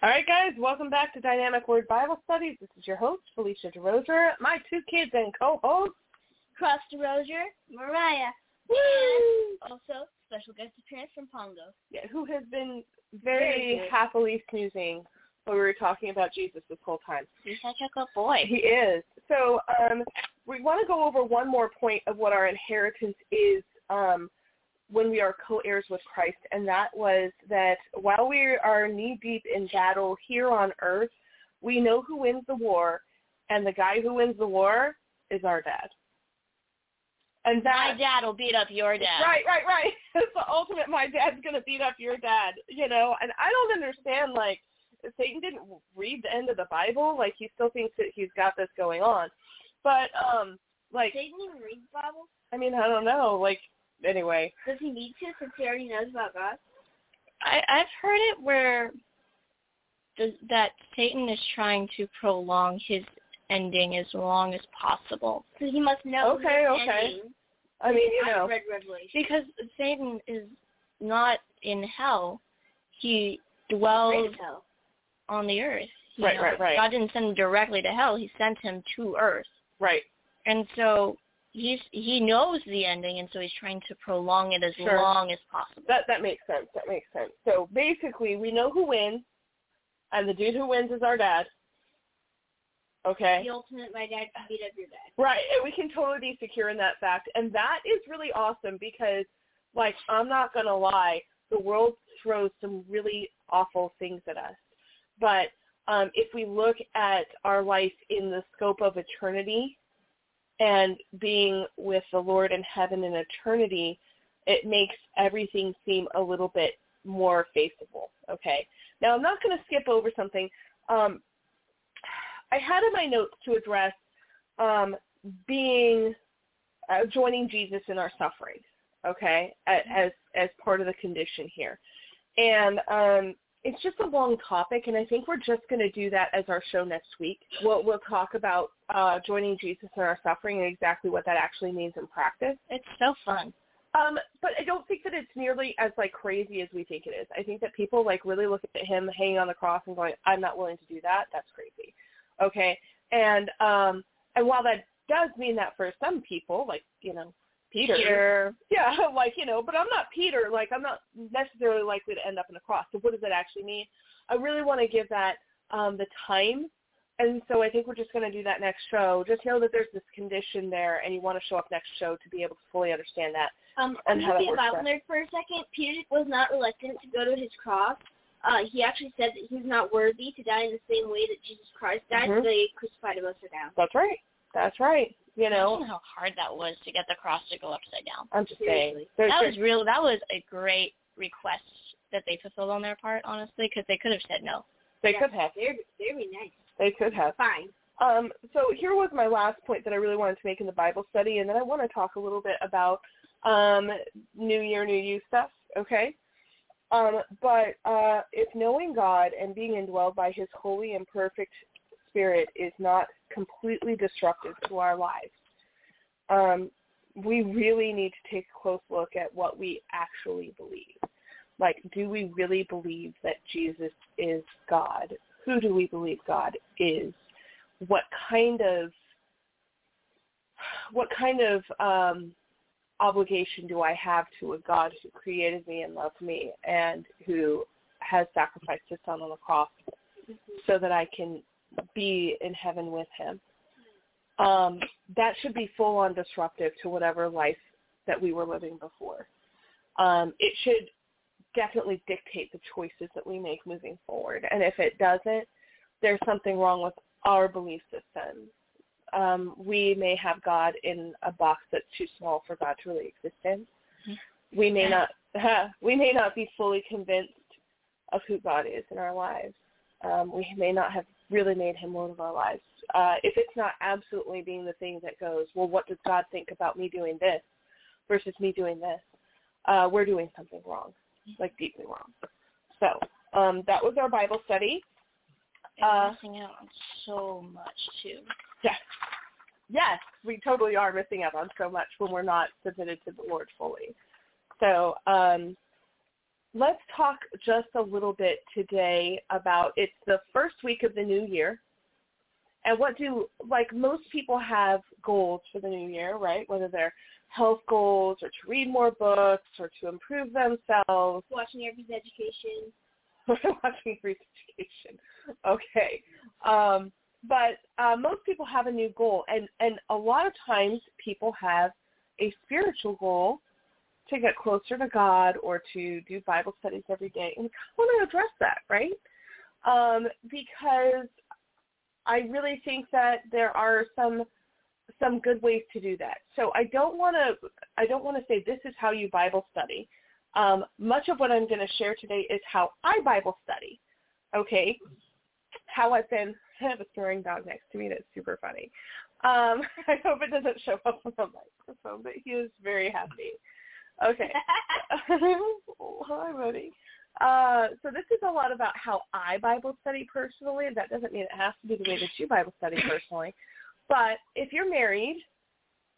All right, guys, welcome back to Dynamic Word Bible Studies. This is your host, Phelicia DeRosier. My two kids and co-hosts, Cross DeRosier, Mariah, and also special guest appearance from Pongo. yeah, who has been very, Very happily snoozing when we were talking about Jesus this whole time. He's such a good boy. He is. So um, we want to go over one more point of what our inheritance is um, when we are co-heirs with Christ, and that was that while we are knee-deep in battle here on earth, we know who wins the war, and the guy who wins the war is our dad. And that, My dad will beat up your dad. Right, right, right. It's the ultimate. My dad's gonna beat up your dad, you know. And I don't understand. Like Satan didn't read the end of the Bible. Like he still thinks that he's got this going on. But um, like Satan even read the Bible? I mean, I don't know. Like anyway, Does he need to since he already knows about God? I, I've heard it where the, that Satan is trying to prolong his ending as long as possible. So he must know Okay, his okay. ending. I mean, you I've know, read Revelation. Because Satan is not in hell. He dwells hell. on the earth. Right, know. right, right. God didn't send him directly to hell. He sent him to earth. right. And so he's he knows the ending and so he's trying to prolong it as Sure. long as possible. That that makes sense. That makes sense. So basically, we know who wins, and the dude who wins is our dad. Okay. The ultimate, my dad can beat up your dad. Right, and we can totally be secure in that fact, and that is really awesome because, like, I'm not gonna lie, the world throws some really awful things at us, but um, if we look at our life in the scope of eternity and being with the Lord in heaven in eternity, it makes everything seem a little bit more faceable. Okay. Now I'm not going to skip over something. Um, I had in my notes to address um, being uh, joining Jesus in our suffering. Okay, as as part of the condition here, and um, it's just a long topic, and I think we're just going to do that as our show next week. We'll we'll talk about uh, joining Jesus in our suffering and exactly what that actually means in practice. It's so fun. Um, but I don't think that it's nearly as like crazy as we think it is. I think that people like really look at him hanging on the cross and going, "I'm not willing to do that. That's crazy." Okay, and um, and while that does mean that for some people, like you know, Peter, Peter. yeah, like you know, but I'm not Peter. Like I'm not necessarily likely to end up in a cross. So what does that actually mean? I really want to give that um, the time, and so I think we're just going to do that next show. Just know that there's this condition there, and you want to show up next show to be able to fully understand that. Um, And I'm going to be a Bible nerd for a second. Peter was not reluctant to go to his cross. Uh, he actually said that he's not worthy to die in the same way that Jesus Christ died, Mhm. so they crucified him upside down. That's right. That's right. You know, Imagine how hard that was to get the cross to go upside down. I'm just saying. Seriously. There's, That there's- was real. That was a great request that they fulfilled on their part, honestly, because they could have said no. they Yeah, could have. They're, they're nice. They could have. Fine. Um, so here was my last point that I really wanted to make in the Bible study, and then I want to talk a little bit about um, New Year, New You stuff. Okay. Um, but uh, if knowing God and being indwelled by His holy and perfect Spirit is not completely disruptive to our lives, um, we really need to take a close look at what we actually believe. Like, do we really believe that Jesus is God? Who do we believe God is? What kind of what kind of um, obligation do I have to a God who created me and loved me and who has sacrificed his son on the cross so that I can be in heaven with him? Um, that should be full on disruptive to whatever life that we were living before. Um, it should definitely dictate the choices that we make moving forward. And if it doesn't, there's something wrong with our belief system. Um, we may have God in a box that's too small for God to really exist in. We may not we may not be fully convinced of who God is in our lives. Um, we may not have really made him Lord of our lives. Uh, if it's not absolutely being the thing that goes, well, what does God think about me doing this versus me doing this? Uh, we're doing something wrong, like deeply wrong. So um, that was our Bible study. Uh, missing out on so much too. Yes, yes, we totally are missing out on so much when we're not submitted to the Lord fully. So um, let's talk just a little bit today about it's the first week of the new year. And what do like most people have goals for the new year, right? Whether they're health goals or to read more books or to improve themselves. Watching Avery's education. Watching Avery's education. Okay. Um, but uh, most people have a new goal, and and a lot of times people have a spiritual goal to get closer to God or to do Bible studies every day. And I want to address that, right? Um, because I really think that there are some some good ways to do that. So I don't want to I don't want to say this is how you Bible study. Um, much of what I'm going to share today is how I Bible study. Okay, how I've been. I have a snoring dog next to me that's super funny. Um, I hope it doesn't show up on the microphone, but he is very happy. Okay. Hi, buddy. Uh, so this is a lot about how I Bible study personally. That doesn't mean it has to be the way that you Bible study personally. But if you're married,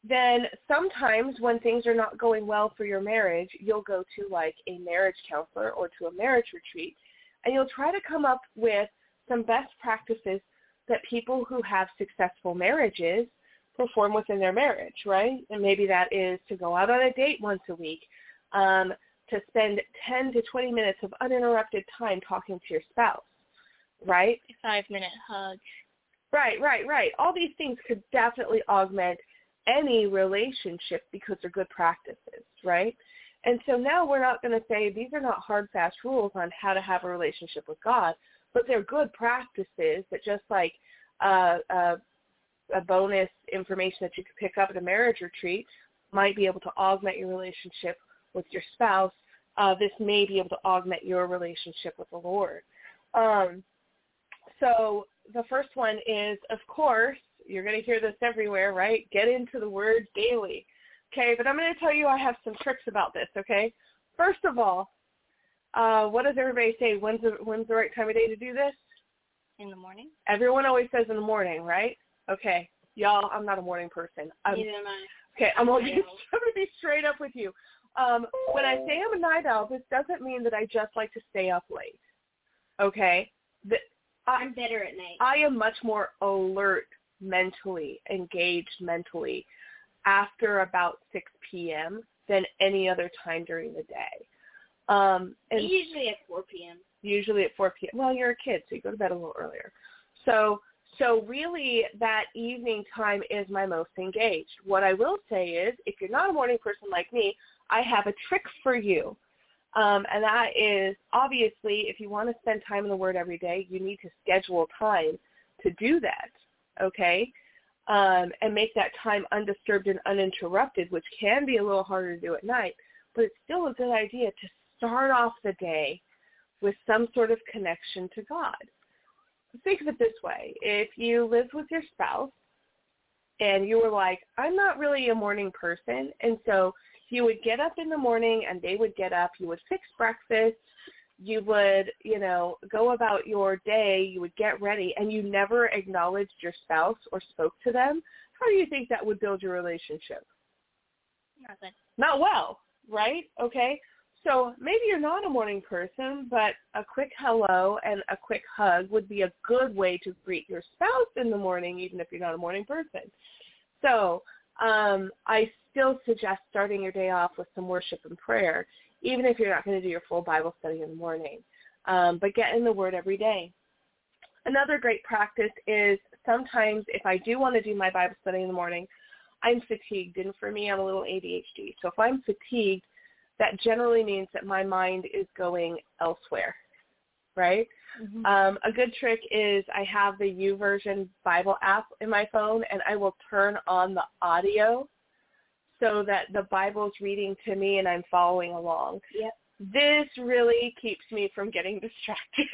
then sometimes when things are not going well for your marriage, you'll go to like a marriage counselor or to a marriage retreat, and you'll try to come up with some best practices that people who have successful marriages perform within their marriage, right? And maybe that is to go out on a date once a week, um, to spend 10 to 20 minutes of uninterrupted time talking to your spouse, right? Five-minute hug. Right, right, right. All these things could definitely augment any relationship because they're good practices, right? And so now we're not going to say these are not hard, fast rules on how to have a relationship with God, but they're good practices that just like uh, uh, a bonus information that you could pick up at a marriage retreat might be able to augment your relationship with your spouse. Uh, this may be able to augment your relationship with the Lord. Um, so the first one is, of course, you're going to hear this everywhere, right? Get into the Word daily. Okay, but I'm going to tell you I have some tricks about this, okay? First of all, uh, what does everybody say? When's the, when's the right time of day to do this? In the morning. Everyone always says in the morning, right? Okay, y'all, I'm not a morning person. I'm, Neither am I. Okay, I'm I'm gonna be straight up with you. Um, when I say I'm a night owl, this doesn't mean that I just like to stay up late. Okay, the, I, I'm better at night. I am much more alert mentally, engaged mentally after about 6 p.m. than any other time during the day. Um, and usually at 4 p.m. Usually at 4 p.m. Well, you're a kid, so you go to bed a little earlier. So so really that evening time is my most engaged. What I will say is if you're not a morning person like me, I have a trick for you. Um, and that is obviously if you want to spend time in the Word every day, you need to schedule time to do that, okay? Um, and make that time undisturbed and uninterrupted, which can be a little harder to do at night, but it's still a good idea to start off the day with some sort of connection to God think of it this way. If you lived with your spouse and you were like, I'm not really a morning person, and so you would get up in the morning and they would get up, you would fix breakfast, you would, you know, go about your day, you would get ready, and you never acknowledged your spouse or spoke to them, how do you think that would build your relationship? Not. Not well, right? Okay. So maybe you're not a morning person, but a quick hello and a quick hug would be a good way to greet your spouse in the morning, even if you're not a morning person. So um, I still suggest starting your day off with some worship and prayer, even if you're not going to do your full Bible study in the morning. Um, but get in the Word every day. Another great practice is sometimes if I do want to do my Bible study in the morning, I'm fatigued. And for me, I'm a little ADHD. So if I'm fatigued, that generally means that my mind is going elsewhere, right? Mm-hmm. Um, a good trick is I have the YouVersion Bible app in my phone, and I will turn on the audio so that the Bible's reading to me and I'm following along. Yep. This really keeps me from getting distracted.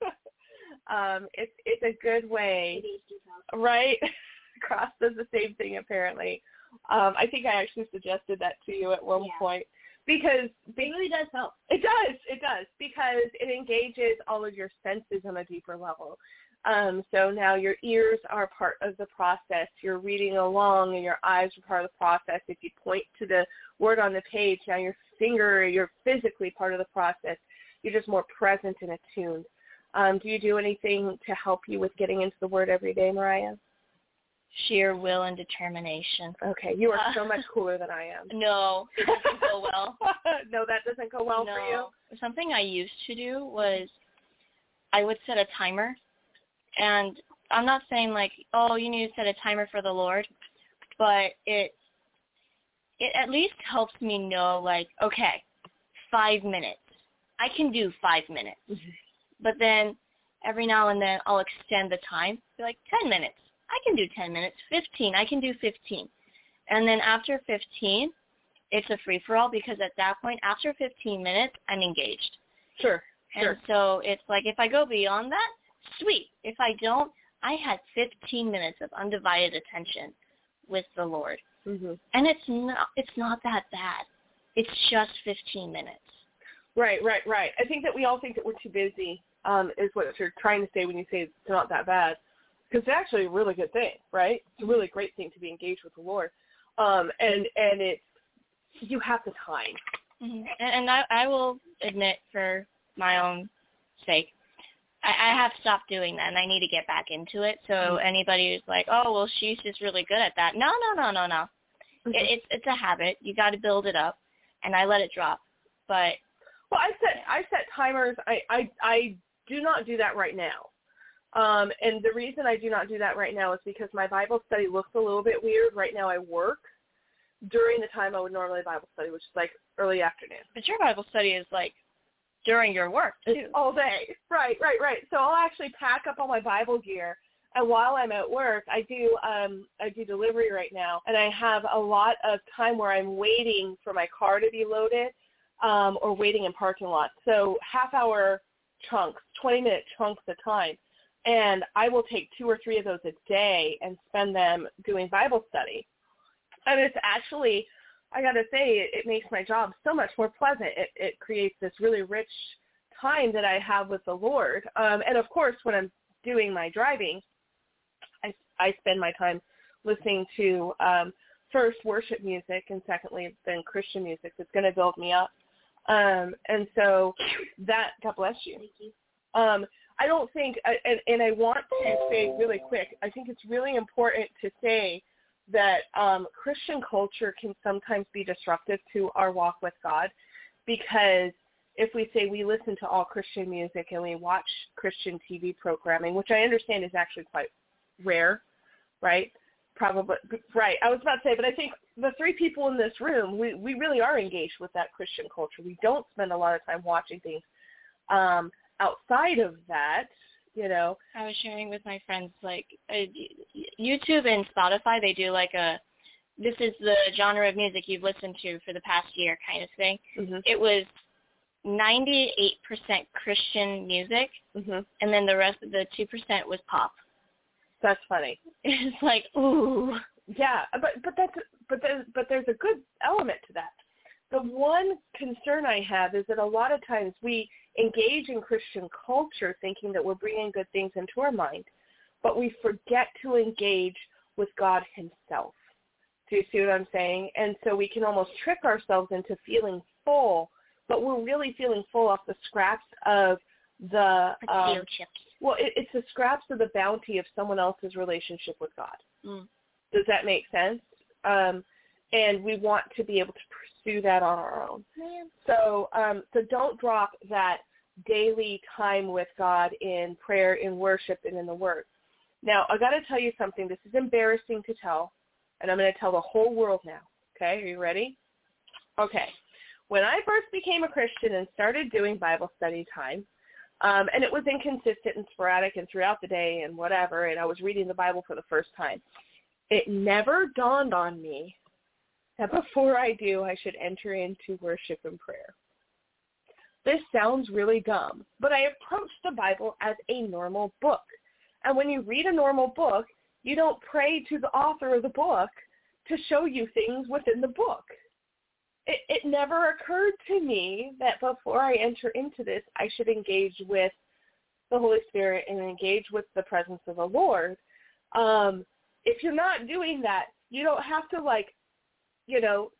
um, it's it's a good way, right? Cross does the same thing apparently. Um, I think I actually suggested that to you at one Yeah. point because It really does help. it does. It does because it engages all of your senses on a deeper level. Um, so now your ears are part of the process. You're reading along, and your eyes are part of the process. If you point to the word on the page, now your finger, you're physically part of the process. You're just more present and attuned. Um, do you do anything to help you with getting into the word every day, Mariah? Sheer will and determination. Okay, you are so Uh, much cooler than I am. No, it doesn't go well. no, that doesn't go well no. for you. Something I used to do was I would set a timer, and I'm not saying like, oh, you need to set a timer for the Lord, but it it at least helps me know like, okay, five minutes. I can do five minutes, but then every now and then I'll extend the time, be like ten minutes. I can do ten minutes. Fifteen. I can do fifteen, and then after fifteen, it's a free for all because at that point, after 15 minutes, I'm engaged. Sure, And sure. so it's like if I go beyond that, sweet. If I don't, I had 15 minutes of undivided attention with the Lord, hmm and it's not it's not that bad. It's just 15 minutes. Right, right, right. I think that we all think that we're too busy, um, is what you're trying to say when you say it's not that bad. Because it's actually a really good thing, right? It's a really great thing to be engaged with the Lord. Um, and, and it's, you have the time. hmm And, and I, I will admit, for my own sake, I, I have stopped doing that, and I need to get back into it. So Mhm. anybody who's like, "Oh, well, she's just really good at that," no, no, no, no, no. Mm-hmm. It, it's it's a habit. You got to build it up, and I let it drop. But Well, I set I set timers. I I I do not do that right now. Um, and the reason I do not do that right now is because my Bible study looks a little bit weird. Right now, I work during the time I would normally Bible study, which is like early afternoon. but your Bible study is like during your work too. It's all day. Right, right, right. So I'll actually pack up all my Bible gear and while I'm at work, I do um I do delivery right now and I have a lot of time where I'm waiting for my car to be loaded um or waiting in parking lots. So half hour chunks, 20 minute chunks of time. And I will take two or three of those a day and spend them doing Bible study. And it's actually I got to say, it, it makes my job so much more pleasant. It, it creates this really rich time that I have with the Lord. Um, and of course, when I'm doing my driving, I, I spend my time listening to um, first worship music and secondly then Christian music that's going to build me up. Um, and so that, God bless you. Um, I don't think, and, and I want to say really quick, I think it's really important to say that um, Christian culture can sometimes be disruptive to our walk with God because if we say we listen to all Christian music and we watch Christian TV programming, which I understand is actually quite rare, right? Probably right. I was about to say, but I think the three people in this room, we we really are engaged with that Christian culture. We don't spend a lot of time watching things um, outside of that, you know. I was sharing with my friends like uh, YouTube and Spotify. They do like a this is the genre of music you've listened to for the past year kind of thing. Mm-hmm. It was 98% Christian music, Mm-hmm. and then the rest of the 2% was pop. That's funny. It's like, ooh. Yeah, but but that's but there's but there's a good element to that. The one concern I have is that a lot of times we engage in Christian culture thinking that we're bringing good things into our mind, but we forget to engage with God himself. Do you see what I'm saying? And so we can almost trick ourselves into feeling full, but we're really feeling full off the scraps of the Potato um, chips. well, it, it's the scraps of the bounty of someone else's relationship with God. Mm. Does that make sense? Um, and we want to be able to pursue that on our own. So, um, so don't drop that daily time with God in prayer, in worship, and in the Word. Now, I got to tell you something. This is embarrassing to tell, and I'm going to tell the whole world now. Okay, are you ready? Okay. When I first became a Christian and started doing Bible study time, um, and it was inconsistent and sporadic and throughout the day and whatever, and I was reading the Bible for the first time. It never dawned on me that before I do, I should enter into worship and prayer. This sounds really dumb, but I approach the Bible as a normal book. And when you read a normal book, you don't pray to the author of the book to show you things within the book. It, it never occurred to me that before I enter into this, I should engage with the Holy Spirit and engage with the presence of the Lord. Um, if you're not doing that, you don't have to like, you know,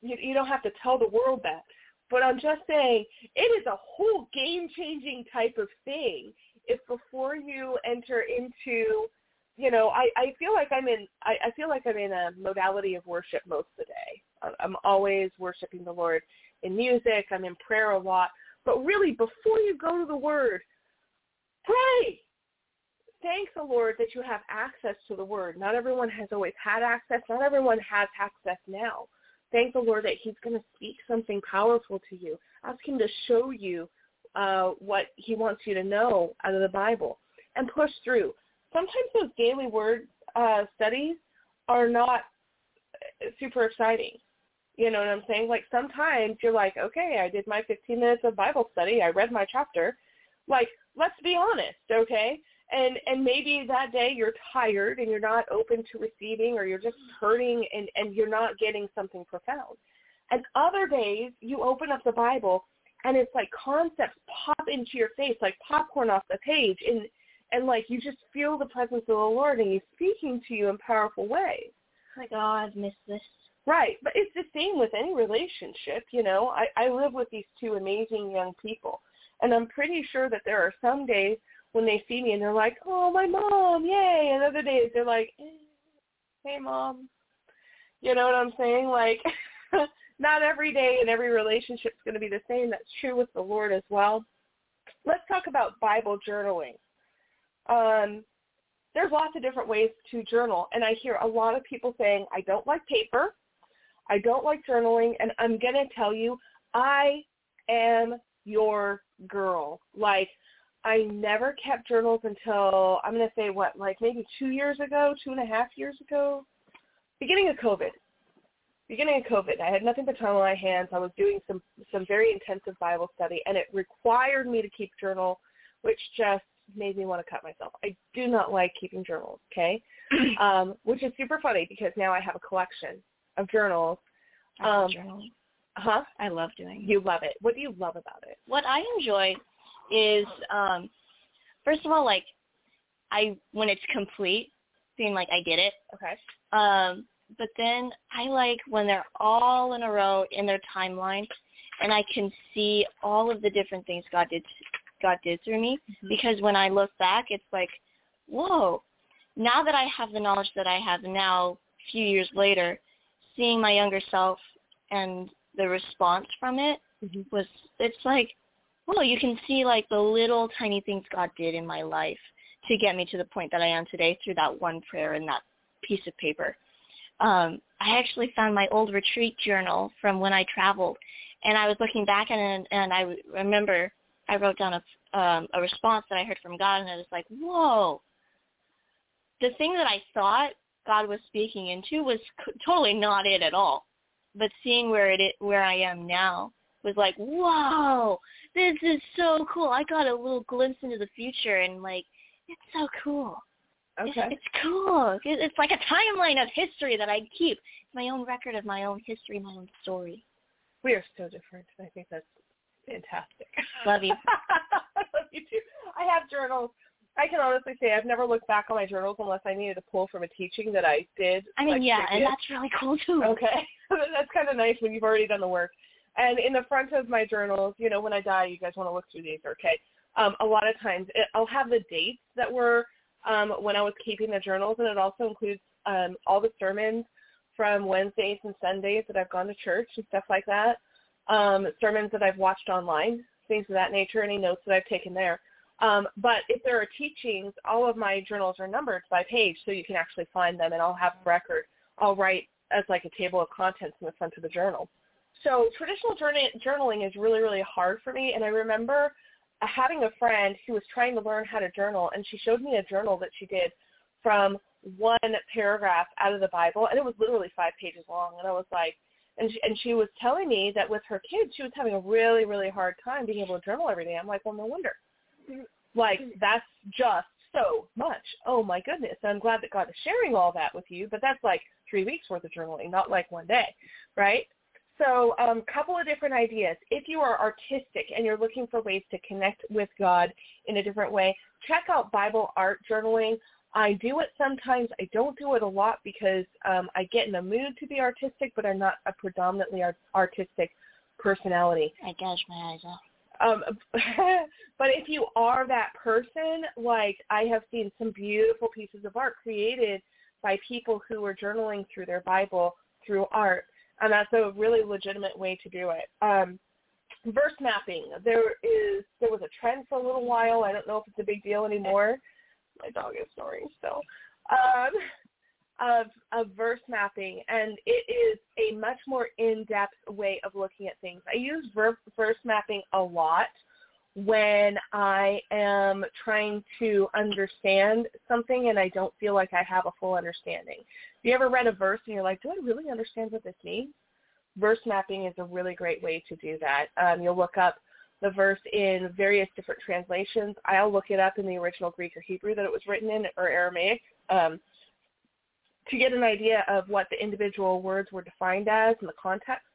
you, you don't have to tell the world that. But I'm just saying, it is a whole game-changing type of thing if before you enter into you know, I, I feel like I'm in I, I feel like I'm in a modality of worship most of the day. I'm always worshiping the Lord in music. I'm in prayer a lot. But really, before you go to the Word, pray. Thank the Lord that you have access to the Word. Not everyone has always had access. Not everyone has access now. Thank the Lord that He's going to speak something powerful to you. Ask Him to show you uh, what He wants you to know out of the Bible and push through sometimes those daily word uh, studies are not super exciting. You know what I'm saying? Like sometimes you're like, okay, I did my 15 minutes of Bible study. I read my chapter. Like, let's be honest, okay? And and maybe that day you're tired and you're not open to receiving or you're just hurting and and you're not getting something profound. And other days you open up the Bible and it's like concepts pop into your face like popcorn off the page and and like you just feel the presence of the Lord and He's speaking to you in powerful ways. Like, oh, I've missed this. Right, but it's the same with any relationship. You know, I I live with these two amazing young people, and I'm pretty sure that there are some days when they see me and they're like, "Oh, my mom, yay!" And other days they're like, eh, "Hey, mom." You know what I'm saying? Like, not every day and every relationship is going to be the same. That's true with the Lord as well. Let's talk about Bible journaling um, there's lots of different ways to journal, and I hear a lot of people saying, I don't like paper, I don't like journaling, and I'm going to tell you, I am your girl. Like, I never kept journals until, I'm going to say what, like maybe two years ago, two and a half years ago, beginning of COVID. Beginning of COVID, I had nothing but time on my hands. I was doing some some very intensive Bible study, and it required me to keep journal, which just made me want to cut myself. I do not like keeping journals, okay? um, which is super funny because now I have a collection of journals. I love um, journaling. Huh? I love doing it. You love it. What do you love about it? What I enjoy is um first of all like I when it's complete, feeling like I did it. Okay. Um but then I like when they're all in a row in their timeline and I can see all of the different things God did God did through me mm-hmm. because when I look back, it's like, whoa, now that I have the knowledge that I have now, a few years later, seeing my younger self and the response from it mm-hmm. was, it's like, whoa, you can see like the little tiny things God did in my life to get me to the point that I am today through that one prayer and that piece of paper. Um, I actually found my old retreat journal from when I traveled, and I was looking back and, and I remember I wrote down a um, a response that I heard from God, and I was like, whoa. The thing that I thought God was speaking into was totally not it at all. But seeing where it where I am now was like, whoa, this is so cool. I got a little glimpse into the future, and like, it's so cool. Okay. It's, it's cool. It's like a timeline of history that I keep. It's my own record of my own history, my own story. We are so different. I think that's fantastic. Love you. Love you too. I have journals. I can honestly say I've never looked back on my journals unless I needed to pull from a teaching that I did. I mean, like, yeah, and that's really cool too. Okay, that's kind of nice when you've already done the work. And in the front of my journals, you know, when I die, you guys want to look through these, okay? Um, a lot of times it, I'll have the dates that were um, when I was keeping the journals, and it also includes um, all the sermons from Wednesdays and Sundays that I've gone to church and stuff like that um, sermons that I've watched online, things of that nature, any notes that I've taken there. Um, but if there are teachings, all of my journals are numbered by page, so you can actually find them, and I'll have a record. I'll write as like a table of contents in the front of the journal. So traditional journaling is really, really hard for me, and I remember having a friend who was trying to learn how to journal, and she showed me a journal that she did from one paragraph out of the Bible, and it was literally five pages long, and I was like, and she, and she was telling me that with her kids, she was having a really really hard time being able to journal every day. I'm like, well, no wonder. Like mm-hmm. that's just so much. Oh my goodness. And I'm glad that God is sharing all that with you, but that's like three weeks worth of journaling, not like one day, right? So a um, couple of different ideas. If you are artistic and you're looking for ways to connect with God in a different way, check out Bible art journaling. I do it sometimes. I don't do it a lot because um, I get in the mood to be artistic, but I'm not a predominantly art- artistic personality. I gosh my eyes out. Um, but if you are that person, like I have seen some beautiful pieces of art created by people who are journaling through their Bible through art, and that's a really legitimate way to do it. Um, verse mapping. There is there was a trend for a little while. I don't know if it's a big deal anymore. My dog is snoring still. Um, of of verse mapping, and it is a much more in-depth way of looking at things. I use ver- verse mapping a lot when I am trying to understand something and I don't feel like I have a full understanding. Have you ever read a verse and you're like, do I really understand what this means? Verse mapping is a really great way to do that. Um, you'll look up the verse in various different translations. I'll look it up in the original Greek or Hebrew that it was written in or Aramaic. Um, to get an idea of what the individual words were defined as in the context.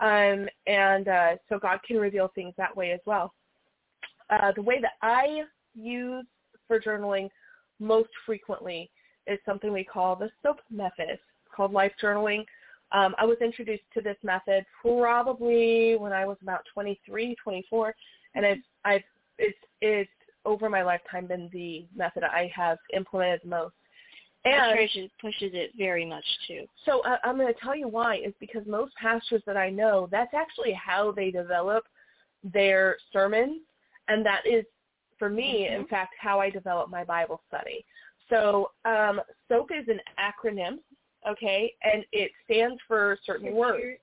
Um, and uh, so God can reveal things that way as well. Uh, the way that I use for journaling most frequently is something we call the SOAP method, called life journaling. Um, I was introduced to this method probably when I was about 23, 24, and I've, I've it's, it's over my lifetime been the method I have implemented most. And church pushes it very much too. So uh, I'm going to tell you why is because most pastors that I know, that's actually how they develop their sermons, and that is, for me, mm-hmm. in fact, how I develop my Bible study. So um, SOAP is an acronym, okay, and it stands for certain words.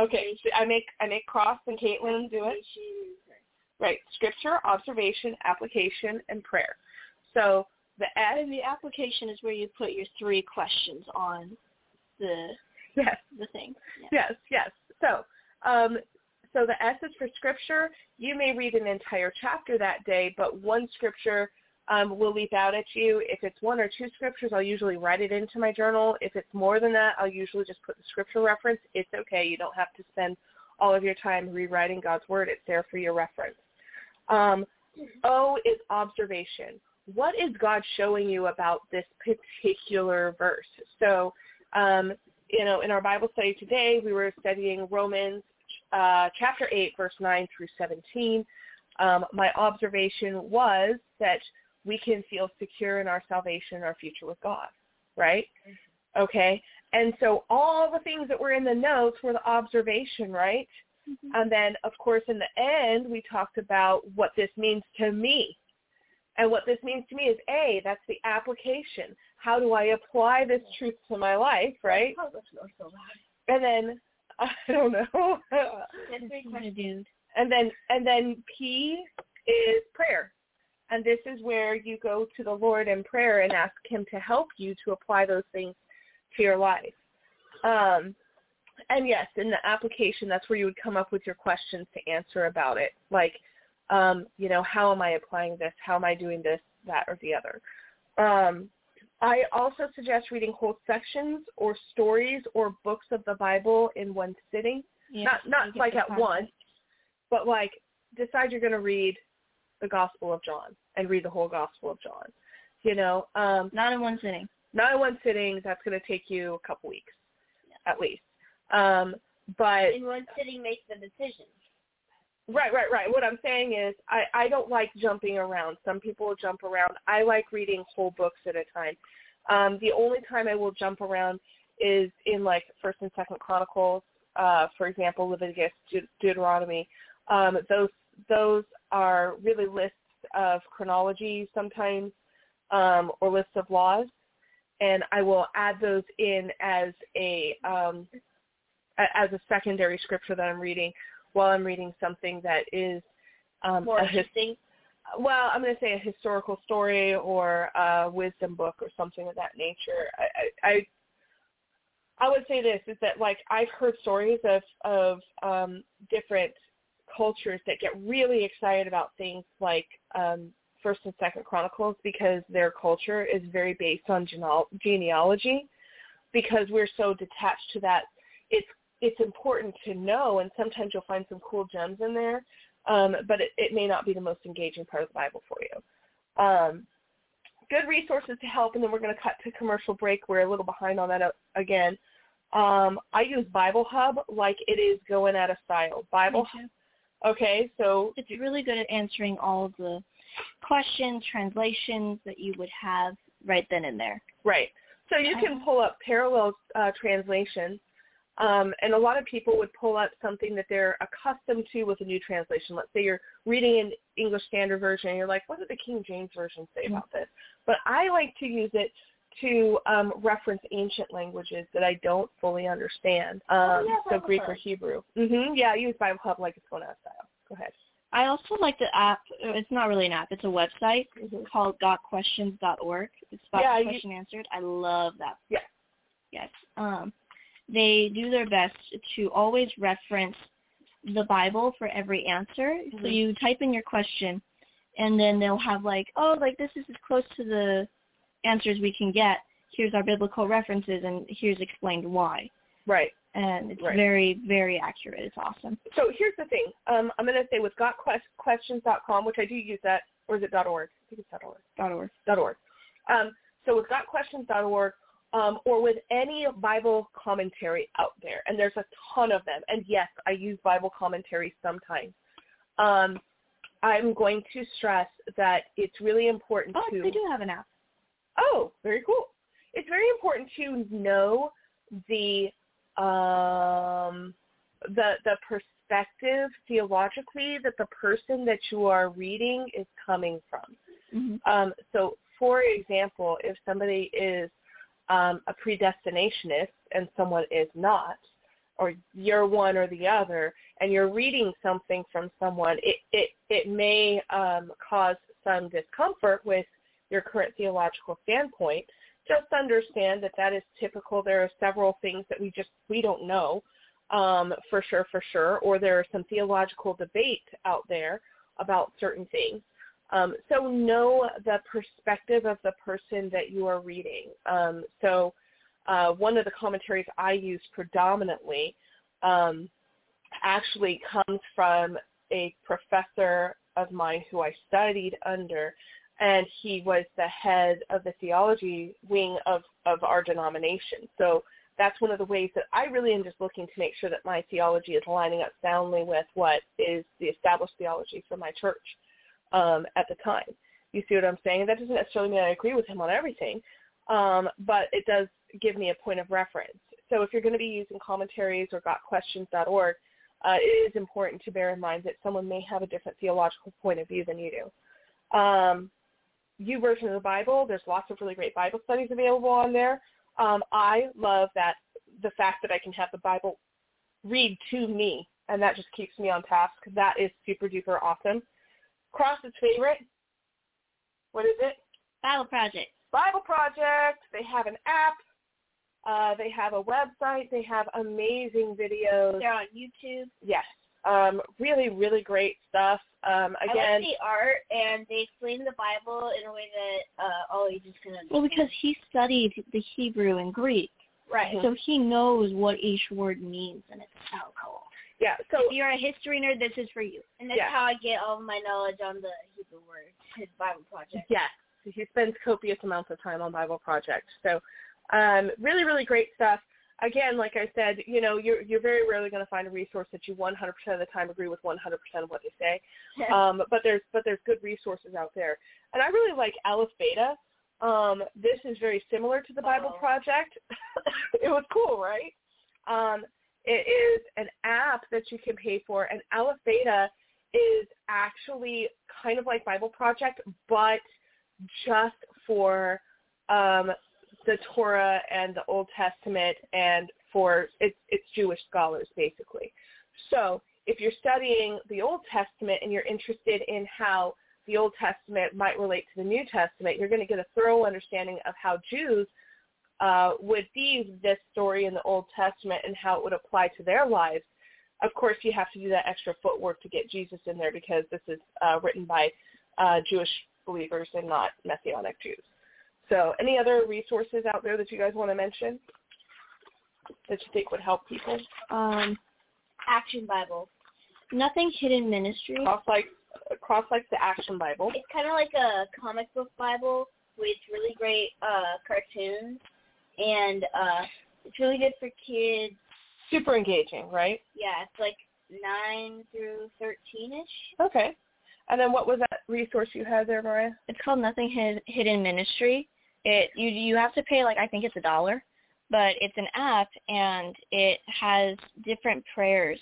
Okay, so I make I make cross and Caitlin do it. Right, scripture, observation, application, and prayer. So the ad and the application is where you put your three questions on the yes the thing. Yes, yes. So um, so the S is for scripture. You may read an entire chapter that day, but one scripture um, will leap out at you. If it's one or two scriptures, I'll usually write it into my journal. If it's more than that, I'll usually just put the scripture reference. It's okay. You don't have to spend all of your time rewriting God's word. It's there for your reference. Um, o is observation what is God showing you about this particular verse? So, um, you know, in our Bible study today, we were studying Romans uh, chapter 8, verse 9 through 17. Um, my observation was that we can feel secure in our salvation and our future with God, right? Mm-hmm. Okay. And so all the things that were in the notes were the observation, right? Mm-hmm. And then, of course, in the end, we talked about what this means to me, and what this means to me is A, that's the application. How do I apply this truth to my life, right? Oh, that's not so And then I don't know. and then and then P is prayer. And this is where you go to the Lord in prayer and ask him to help you to apply those things to your life. Um, and yes, in the application, that's where you would come up with your questions to answer about it. Like, um, you know, how am I applying this? How am I doing this, that, or the other? Um, I also suggest reading whole sections or stories or books of the Bible in one sitting. Yeah, not not like at once, but like decide you're going to read the Gospel of John and read the whole Gospel of John. You know, um, not in one sitting. Not in one sitting. That's going to take you a couple weeks, yeah. at least. Um, but in one sitting, make the decision. Right, right, right. What I'm saying is I, I don't like jumping around. Some people jump around. I like reading whole books at a time. Um, the only time I will jump around is in like First and Second Chronicles, uh, for example, Leviticus, De- Deuteronomy. Um, those those are really lists of chronology sometimes, um, or lists of laws, and I will add those in as a um, as a secondary scripture that I'm reading while I'm reading something that is um, more a interesting. well, I'm going to say a historical story or a wisdom book or something of that nature. I, I, I would say this is that like I've heard stories of of um, different cultures that get really excited about things like um, First and Second Chronicles because their culture is very based on gene- genealogy. Because we're so detached to that, it's it's important to know, and sometimes you'll find some cool gems in there, um, but it, it may not be the most engaging part of the Bible for you. Um, good resources to help, and then we're going to cut to commercial break. We're a little behind on that uh, again. Um, I use Bible Hub like it is going out of style. Bible Hub. Okay, so it's really good at answering all of the questions, translations that you would have right then and there. Right. So you can pull up parallel uh, translations um, and a lot of people would pull up something that they're accustomed to with a new translation. Let's say you're reading an English Standard Version and you're like, what did the King James Version say about this? But I like to use it to um, reference ancient languages that I don't fully understand. Um, oh, yeah, so Greek or Hebrew. Mm-hmm. Yeah, I use Bible Hub like it's going out of style. Go ahead. I also like the app. It's not really an app. It's a website mm-hmm. called gotquestions.org. It's Got yeah, Question you, Answered. I love that. Yeah. Yes. Um, they do their best to always reference the Bible for every answer. Mm-hmm. So you type in your question, and then they'll have like, oh, like this is as close to the answers we can get. Here's our biblical references, and here's explained why. Right. And it's right. very, very accurate. It's awesome. So here's the thing. Um, I'm going to say with gotquestions.com, which I do use that, or is it .org? I think it's .org. .org. .org. Um, so with gotquestions.org, um, or with any Bible commentary out there, and there's a ton of them. And yes, I use Bible commentary sometimes. Um, I'm going to stress that it's really important oh, to. they do have an app. Oh, very cool. It's very important to know the um, the the perspective theologically that the person that you are reading is coming from. Mm-hmm. Um, so, for example, if somebody is um, a predestinationist and someone is not, or you're one or the other, and you're reading something from someone, it it it may um, cause some discomfort with your current theological standpoint. Just understand that that is typical. There are several things that we just we don't know um, for sure, for sure, or there are some theological debate out there about certain things. Um, so know the perspective of the person that you are reading. Um, so uh, one of the commentaries I use predominantly um, actually comes from a professor of mine who I studied under, and he was the head of the theology wing of, of our denomination. So that's one of the ways that I really am just looking to make sure that my theology is lining up soundly with what is the established theology for my church um, at the time. You see what I'm saying? That doesn't necessarily mean I agree with him on everything, um, but it does give me a point of reference. So if you're going to be using commentaries or gotquestions.org, uh, it is important to bear in mind that someone may have a different theological point of view than you do. Um, YouVersion of the Bible, there's lots of really great Bible studies available on there. Um, I love that the fact that I can have the Bible read to me, and that just keeps me on task. That is super duper awesome. Cross's favorite. What is it? Bible Project. Bible Project. They have an app. Uh, they have a website. They have amazing videos. They're on YouTube. Yes. Um, really, really great stuff. Um, again, I like the art, and they explain the Bible in a way that uh, all ages can understand. Well, because he studied the Hebrew and Greek, right? So he knows what each word means, and it's so cool. Yeah. So if you're a history nerd, this is for you. And that's yeah. how I get all of my knowledge on the Hebrew word, his Bible project. Yes. He spends copious amounts of time on Bible projects. So um, really, really great stuff. Again, like I said, you know, you're you're very rarely going to find a resource that you 100% of the time agree with 100% of what they say. um, but there's but there's good resources out there, and I really like Aleph Beta. Um, this is very similar to the Bible oh. Project. it was cool, right? Um, it is an app that you can pay for, and Aleph is actually kind of like Bible Project, but just for um, the Torah and the Old Testament, and for it's it's Jewish scholars basically. So if you're studying the Old Testament and you're interested in how the Old Testament might relate to the New Testament, you're going to get a thorough understanding of how Jews uh, would be this story in the Old Testament and how it would apply to their lives. Of course, you have to do that extra footwork to get Jesus in there because this is uh, written by uh, Jewish believers and not Messianic Jews. So any other resources out there that you guys want to mention that you think would help people? Um, Action Bible. Nothing Hidden Ministry. Cross like Cross like the Action Bible. It's kind of like a comic book Bible with really great uh, cartoons, and uh, it's really good for kids. Super engaging, right? Yeah, it's like nine through thirteen-ish. Okay. And then what was that resource you had there, Mariah? It's called Nothing Hid- Hidden Ministry. It you you have to pay like I think it's a dollar, but it's an app and it has different prayers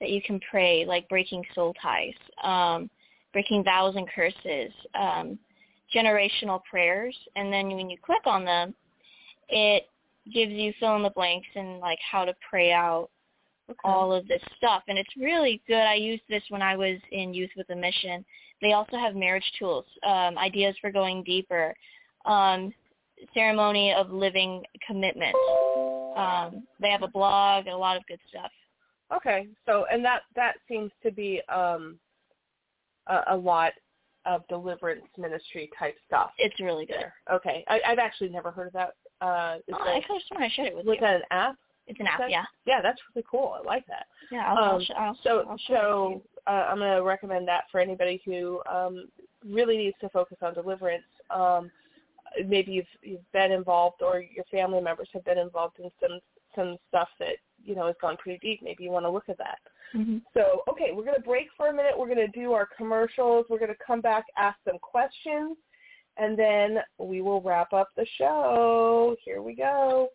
that you can pray, like breaking soul ties, um, breaking vows and curses, um, generational prayers, and then when you click on them, it gives you fill in the blanks and like how to pray out okay. all of this stuff. And it's really good. I used this when I was in Youth with a Mission. They also have marriage tools, um, ideas for going deeper, um, ceremony of living commitment. Um, they have a blog and a lot of good stuff. Okay, so and that that seems to be um, a, a lot of deliverance ministry type stuff. It's really good. Okay, I, I've actually never heard of that. Uh, oh, I could have sworn I shared it with was you. that an app? It's an app, That- yeah. Yeah, that's really cool. I like that. Yeah, I'll, I'll, Um, sh- I'll, so I'll share it with you. so uh, I'm going to recommend that for anybody who um, really needs to focus on deliverance. Um, maybe you've you've been involved or your family members have been involved in some some stuff that you know has gone pretty deep. Maybe you want to look at that. Mm-hmm. So okay, we're going to break for a minute. We're going to do our commercials. We're going to come back, ask some questions, and then we will wrap up the show. Here we go.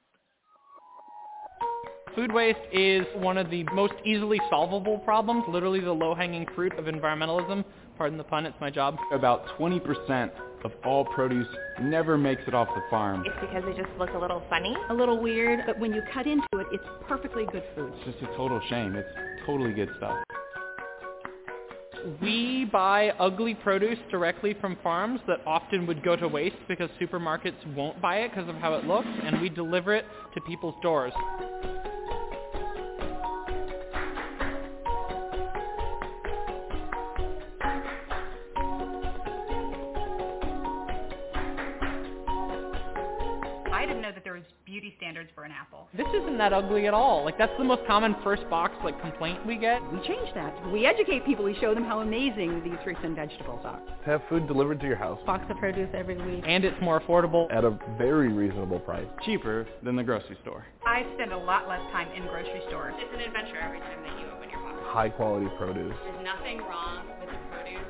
Food waste is one of the most easily solvable problems, literally the low-hanging fruit of environmentalism. Pardon the pun, it's my job. About 20% of all produce never makes it off the farm. It's because they just look a little funny. A little weird, but when you cut into it, it's perfectly good food. It's just a total shame. It's totally good stuff. We buy ugly produce directly from farms that often would go to waste because supermarkets won't buy it because of how it looks, and we deliver it to people's doors. Beauty standards for an apple. This isn't that ugly at all. Like that's the most common first box like complaint we get. We change that. We educate people. We show them how amazing these fruits and vegetables are. To have food delivered to your house Box of produce every week. And it's more affordable. at a very reasonable price. Cheaper than the grocery store. I spend a lot less time in grocery stores. It's an adventure every time that you open your box. High quality produce. There's nothing wrong with produce.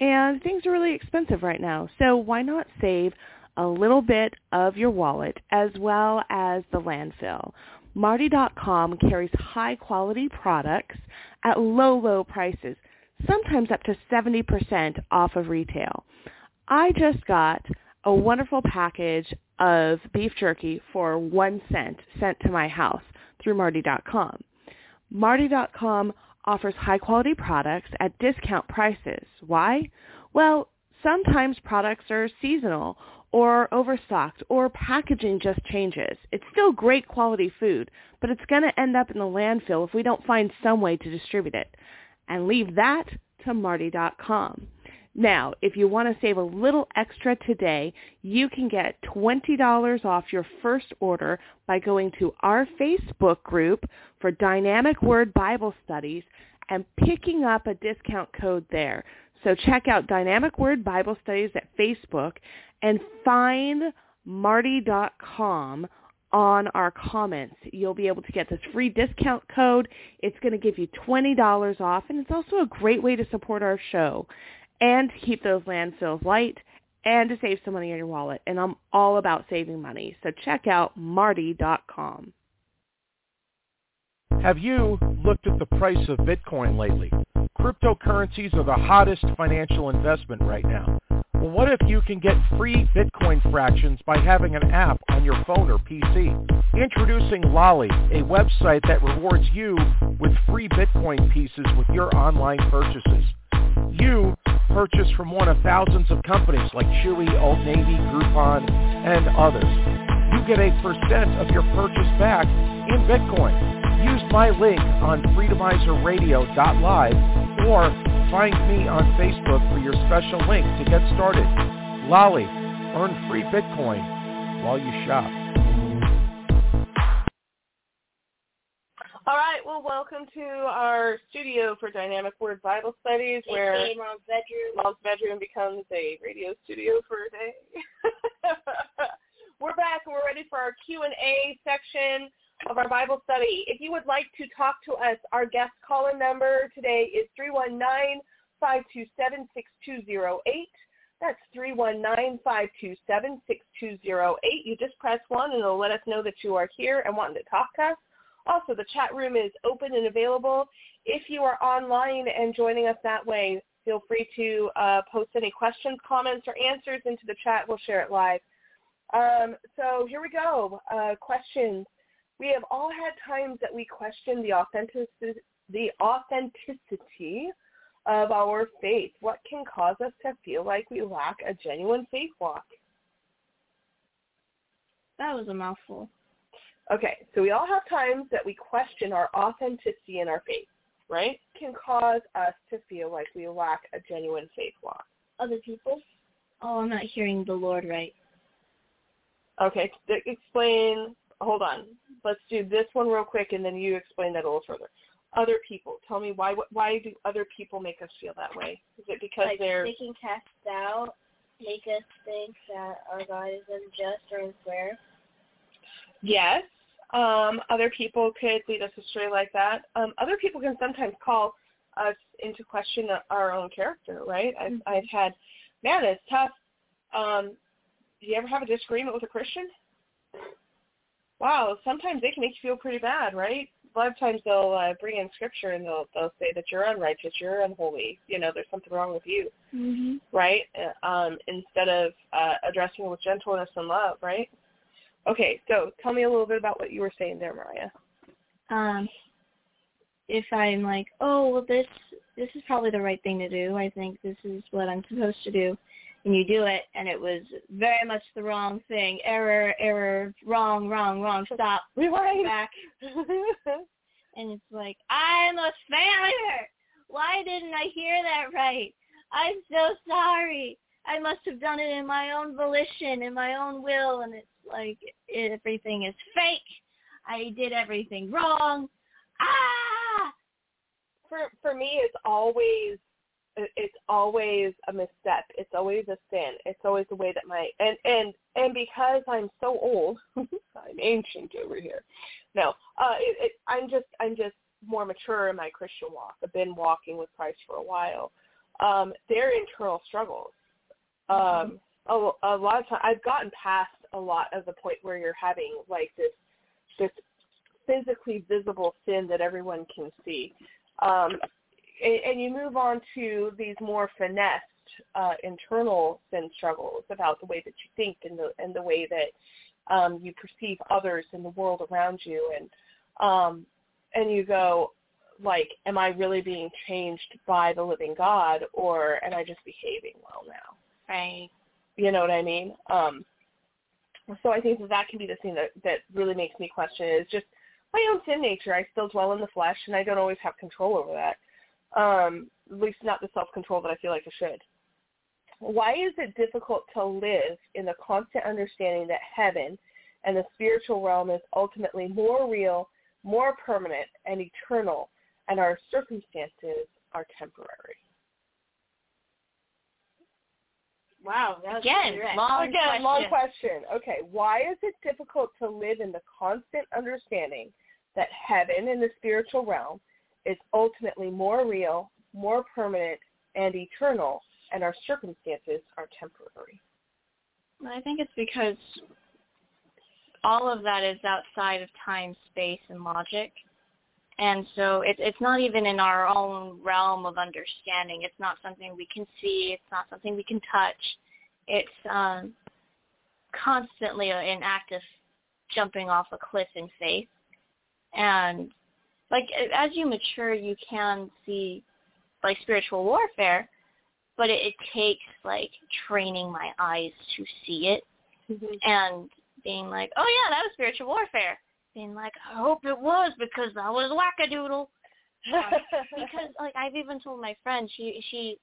and things are really expensive right now. So why not save a little bit of your wallet as well as the landfill? Martie.com carries high quality products at low, low prices, sometimes up to 70% off of retail. I just got a wonderful package of beef jerky for one cent sent to my house through Martie.com. Martie.com offers high quality products at discount prices. Why? Well, sometimes products are seasonal or overstocked or packaging just changes. It's still great quality food, but it's going to end up in the landfill if we don't find some way to distribute it. And leave that to Martie.com. Now, if you want to save a little extra today, you can get $20 off your first order by going to our Facebook group for Dynamic Word Bible Studies and picking up a discount code there. So check out Dynamic Word Bible Studies at Facebook and find martie.com on our comments. You'll be able to get this free discount code. It's going to give you $20 off, and it's also a great way to support our show and to keep those landfills light and to save some money in your wallet. And I'm all about saving money. So check out martie.com. Have you looked at the price of Bitcoin lately? Cryptocurrencies are the hottest financial investment right now. Well, what if you can get free Bitcoin fractions by having an app on your phone or PC? Introducing Lolli, a website that rewards you with free Bitcoin pieces with your online purchases. You purchase from one of thousands of companies like Chewy, Old Navy, Groupon, and others. You get a percent of your purchase back in Bitcoin. Use my link on freedomizerradio.live or find me on Facebook for your special link to get started. Lolli, earn free Bitcoin while you shop. All right, well, welcome to our studio for Dynamic Word Bible Studies, where AKA Mom's bedroom. Mom's bedroom becomes a radio studio for a day. we're back and we're ready for our Q&A section of our Bible study. If you would like to talk to us, our guest call-in number today is 319-527-6208. That's 319-527-6208. You just press 1 and it'll let us know that you are here and wanting to talk to us. Also, the chat room is open and available. If you are online and joining us that way, feel free to uh, post any questions, comments, or answers into the chat. We'll share it live. Um, so here we go. Uh, questions. We have all had times that we question the authenticity, the authenticity of our faith. What can cause us to feel like we lack a genuine faith walk? That was a mouthful. Okay, so we all have times that we question our authenticity in our faith, right? Can cause us to feel like we lack a genuine faith walk. Other people? Oh, I'm not hearing the Lord right. Okay, explain. Hold on. Let's do this one real quick, and then you explain that a little further. Other people. Tell me why. Why do other people make us feel that way? Is it because like they're they can cast doubt, make us think that our God is unjust or unfair? Yes. Um, other people could lead us astray like that. Um, other people can sometimes call us into question our own character, right? I've, Mm-hmm. I've had, man, it's tough. Um, do you ever have a disagreement with a Christian? Wow, sometimes they can make you feel pretty bad, right? A lot of times they'll uh, bring in scripture and they'll they'll say that you're unrighteous, you're unholy, you know, there's something wrong with you, Mm-hmm. right? Uh, Um, instead of uh, addressing it with gentleness and love, right? Okay, so tell me a little bit about what you were saying there, Mariah. Um, if I'm like, oh, well, this this is probably the right thing to do. I think this is what I'm supposed to do, and you do it, and it was very much the wrong thing. Error, error, wrong, wrong, wrong. Stop, rewind back. and it's like, I'm a failure. Why didn't I hear that right? I'm so sorry. I must have done it in my own volition, in my own will, and it's like everything is fake. I did everything wrong. Ah! for for me it's always it's always a misstep. It's always a sin. It's always the way that my and and and because i'm so old i'm ancient over here. No uh it, it, i'm just i'm just more mature in my christian walk. I've been walking with christ for a while. Um they're internal struggles. Um a, a lot of time i've gotten past a lot of the point where you're having like this this physically visible sin that everyone can see um, and, and you move on to these more finessed uh, internal sin struggles about the way that you think and the and the way that um, you perceive others in the world around you, and um, and you go like, am I really being changed by the living God, or am I just behaving well now? Right. You know what I mean? Um, so I think that that can be the thing that that really makes me question is just my own sin nature. I still dwell in the flesh, and I don't always have control over that. Um, at least not the self-control that I feel like I should. Why is it difficult to live in the constant understanding that heaven and the spiritual realm is ultimately more real, more permanent, and eternal, and our circumstances are temporary? Wow, Again, long Again, question. long question. Okay, why is it difficult to live in the constant understanding that heaven and the spiritual realm is ultimately more real, more permanent, and eternal, and our circumstances are temporary? I think it's because all of that is outside of time, space, and logic. And so it, it's not even in our own realm of understanding. It's not something we can see. It's not something we can touch. It's um, constantly an act of jumping off a cliff in faith. And like as you mature, you can see like spiritual warfare, but it, it takes like training my eyes to see it Mm-hmm. and being like, oh yeah, that was spiritual warfare. Being like, I hope it was because that was wackadoodle. Because like I've even told my friend, she she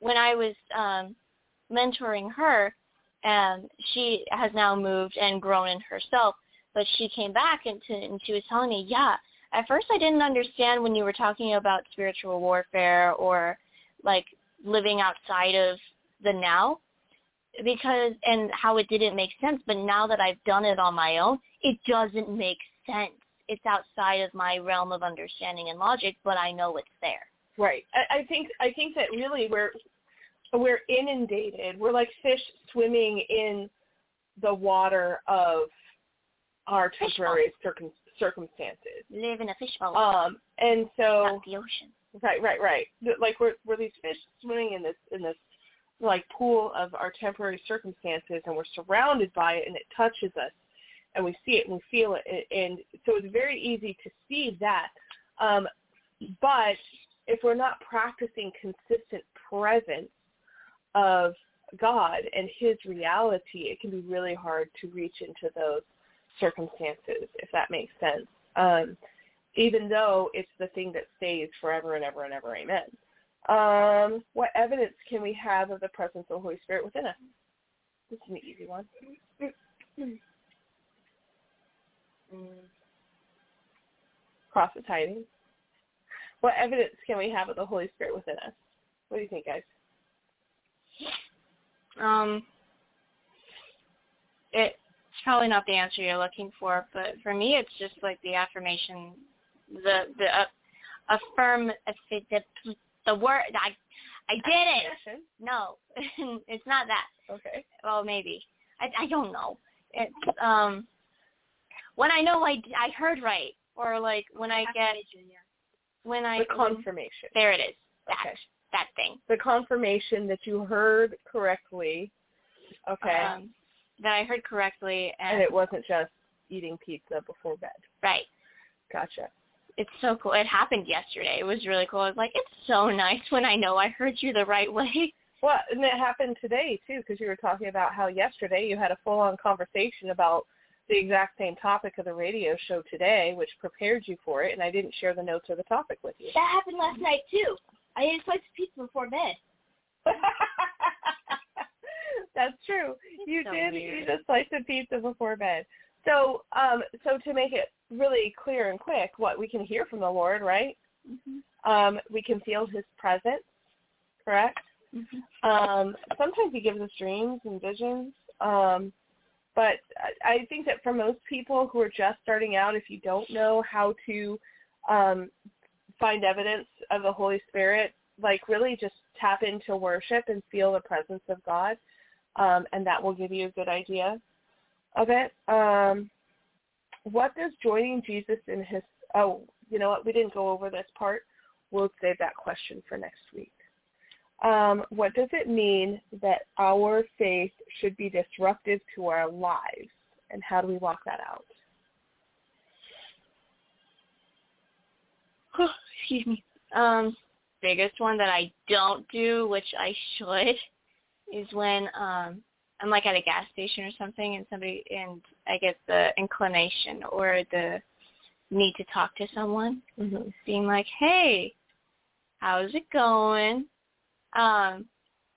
when I was um mentoring her, and she has now moved and grown in herself. But she came back and, to, and she was telling me, yeah, at first I didn't understand when you were talking about spiritual warfare or like living outside of the now because and how it didn't make sense but now that I've done it on my own it doesn't make sense it's outside of my realm of understanding and logic but I know it's there Right. I, I think I think that really we're we're inundated. We're like fish swimming in the water of our temporary circum, circumstances. live in a fishbowl Um, and so not the ocean right, right, right. Like we're we're these fish swimming in this in this like pool of our temporary circumstances, and we're surrounded by it, and it touches us, and we see it and we feel it, and, so it's very easy to see that. Um, but if we're not practicing consistent presence of God and His reality, it can be really hard to reach into those circumstances, if that makes sense. Um, even though it's the thing that stays forever and ever and ever, amen. Um, what evidence can we have of the presence of the Holy Spirit within us? This is an easy one. Hiding. What evidence can we have of the Holy Spirit within us? What do you think, guys? um it's probably not the answer you're looking for but for me it's just like the affirmation the the uh, affirm the the word I I did it no it's not that Okay. well maybe I I don't know it's um when I know I I heard right or like when I get when I The confirmation. there it is that Okay. that thing The confirmation that you heard correctly. Okay. um that I heard correctly and, and it wasn't just eating pizza before bed. right Gotcha. it's so cool. It happened yesterday. It was really cool. I was like, it's so nice when I know I heard you the right way. Well, and it happened today too, because you were talking about how yesterday you had a full-on conversation about the exact same topic of the radio show today, which prepared you for it, and I didn't share the notes or the topic with you. That happened last night too. I ate a slice of pizza before bed. That's true. You so did weird. eat a slice of pizza before bed. So, um, so to make it really clear and quick, what we can hear from the Lord, right? Mm-hmm. Um, we can feel His presence, correct? Mm-hmm. Um, sometimes He gives us dreams and visions. Um, but I think that for most people who are just starting out, if you don't know how to um, find evidence of the Holy Spirit, like really just tap into worship and feel the presence of God, um, and that will give you a good idea of it. Um, what does joining Jesus in his oh, you know what, we didn't go over this part. We'll save that question for next week. Um, what does it mean that our faith should be disruptive to our lives, and how do we walk that out? Excuse me. Um, biggest one that I don't do, which I should, is when um I'm like at a gas station or something, and somebody and I get the inclination or the need to talk to someone, Mm-hmm. being like, "Hey, how's it going?" Um,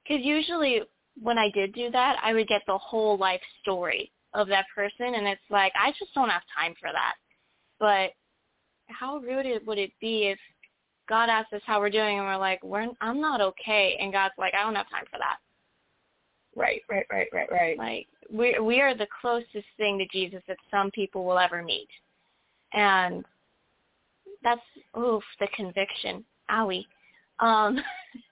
because usually when I did do that, I would get the whole life story of that person, and it's like I just don't have time for that. But how rude it would it be if God asked us how we're doing, and we're like, "We're I'm not okay," and God's like, "I don't have time for that." Right, right, right, right, right. Like we we are the closest thing to Jesus that some people will ever meet, and that's oof the conviction. Owie. Um,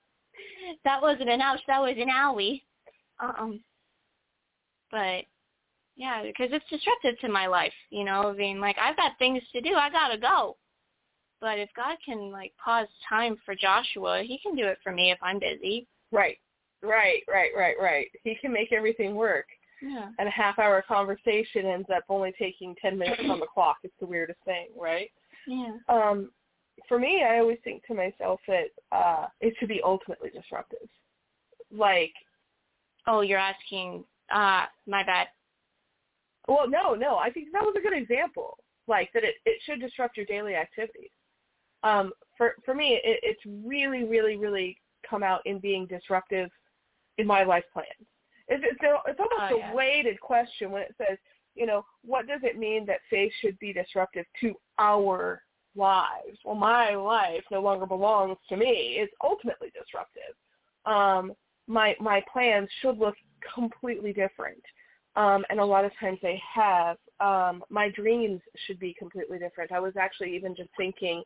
that wasn't an ouch. That was an owie. Um, but yeah, because it's disruptive to my life. You know, being like I've got things to do. I gotta go. But if God can like pause time for Joshua, he can do it for me if I'm busy. Right. Right, right, right, right. He can make everything work. Yeah. And a half hour conversation ends up only taking 10 minutes on the clock. It's the weirdest thing, right? Yeah. Um for me, I always think to myself that uh it should be ultimately disruptive. Like Oh, you're asking uh my bad. Well, no, no. I think that was a good example. Like that, it it should disrupt your daily activities. Um, for for me, it, it's really, really, really come out in being disruptive in my life plans. It's it's, a, it's almost Oh, a weighted question when it says, you know, what does it mean that faith should be disruptive to our lives? Well, my life no longer belongs to me. It's ultimately disruptive. Um, my my plans should look completely different um, and a lot of times they have. Um, my dreams should be completely different. I was actually even just thinking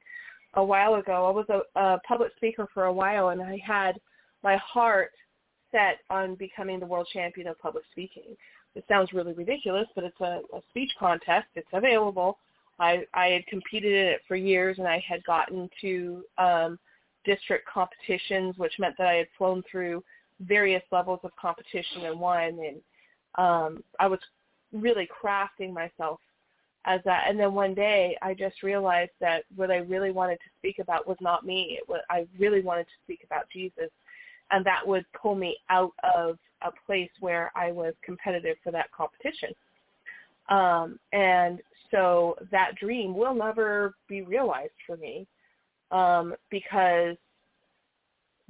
a while ago. I was a, a public speaker for a while, and I had my heart set on becoming the world champion of public speaking. It sounds really ridiculous, but it's a, a speech contest. It's available. I, I had competed in it for years, and I had gotten to um, district competitions, which meant that I had flown through various levels of competition and won. And um, I was really crafting myself as that. And then one day, I just realized that what I really wanted to speak about was not me. It was, I really wanted to speak about Jesus, and that would pull me out of a place where I was competitive for that competition. Um, and so that dream will never be realized for me um, because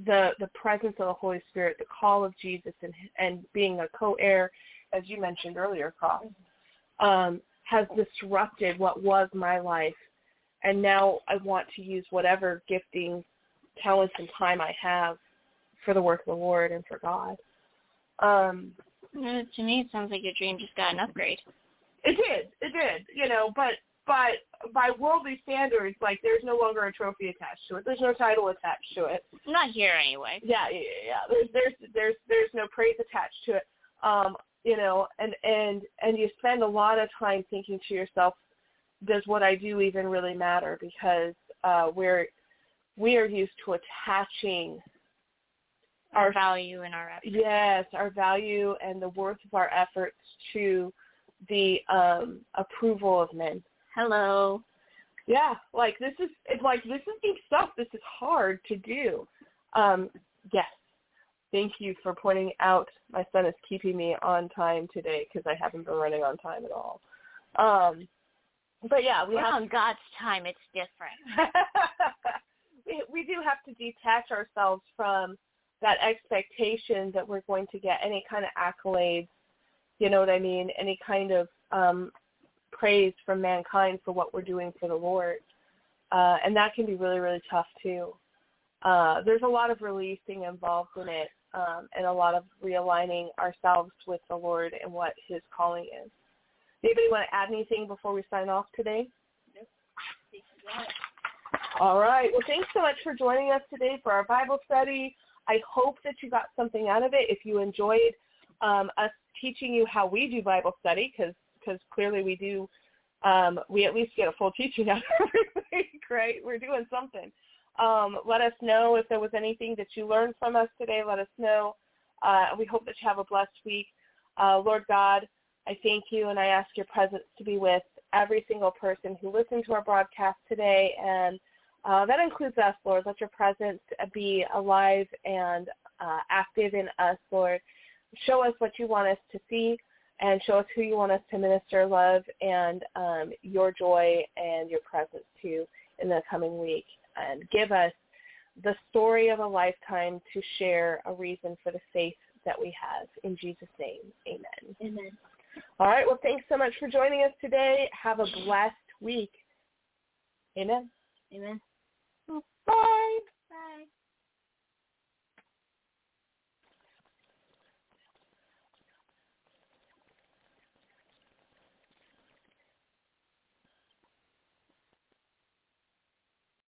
the the presence of the Holy Spirit, the call of Jesus, and and being a co-heir, as you mentioned earlier, Cross, um, has disrupted what was my life, and now I want to use whatever gifting, talents, and time I have for the work of the Lord and for God. Um, to me, it sounds like your dream just got an upgrade. It did, it did, you know, but but by worldly standards, like there's no longer a trophy attached to it. There's no title attached to it. Not here anyway. Yeah, yeah, yeah. There's there's there's there's no praise attached to it. Um, you know, and and and you spend a lot of time thinking to yourself, does what I do even really matter? Because uh, we're we are used to attaching Our value and our effort. yes our value and the worth of our efforts to the um, approval of men. Hello. Yeah, like this is it's like this is big stuff. This is hard to do. Um, yes. Thank you for pointing out. My son is keeping me on time today because I haven't been running on time at all. Um, but yeah, we We're have on God's time. It's different. we we do have to detach ourselves from that expectation that we're going to get any kind of accolades. You know what I mean? Any kind of um, praise from mankind for what we're doing for the Lord, uh, and that can be really really tough too. Uh, there's a lot of releasing involved in it, um, and a lot of realigning ourselves with the Lord and what His calling is. Anybody want to add anything before we sign off today? All right. Well, thanks so much for joining us today for our Bible study. I hope that you got something out of it. If you enjoyed um, us teaching you how we do Bible study, because clearly we do, um, we at least get a full teaching out every week, right? We're doing something. Um, let us know if there was anything that you learned from us today. Let us know. Uh, we hope that you have a blessed week. Uh, Lord God, I thank you and I ask your presence to be with every single person who listened to our broadcast today and uh, that includes us, Lord. Let your presence be alive and uh, active in us, Lord. Show us what you want us to see and show us who you want us to minister love and um, your joy and your presence to in the coming week. And give us the story of a lifetime to share a reason for the faith that we have. In Jesus' name, amen. Amen. All right. Well, thanks so much for joining us today. Have a blessed week. Amen. Amen. Bye.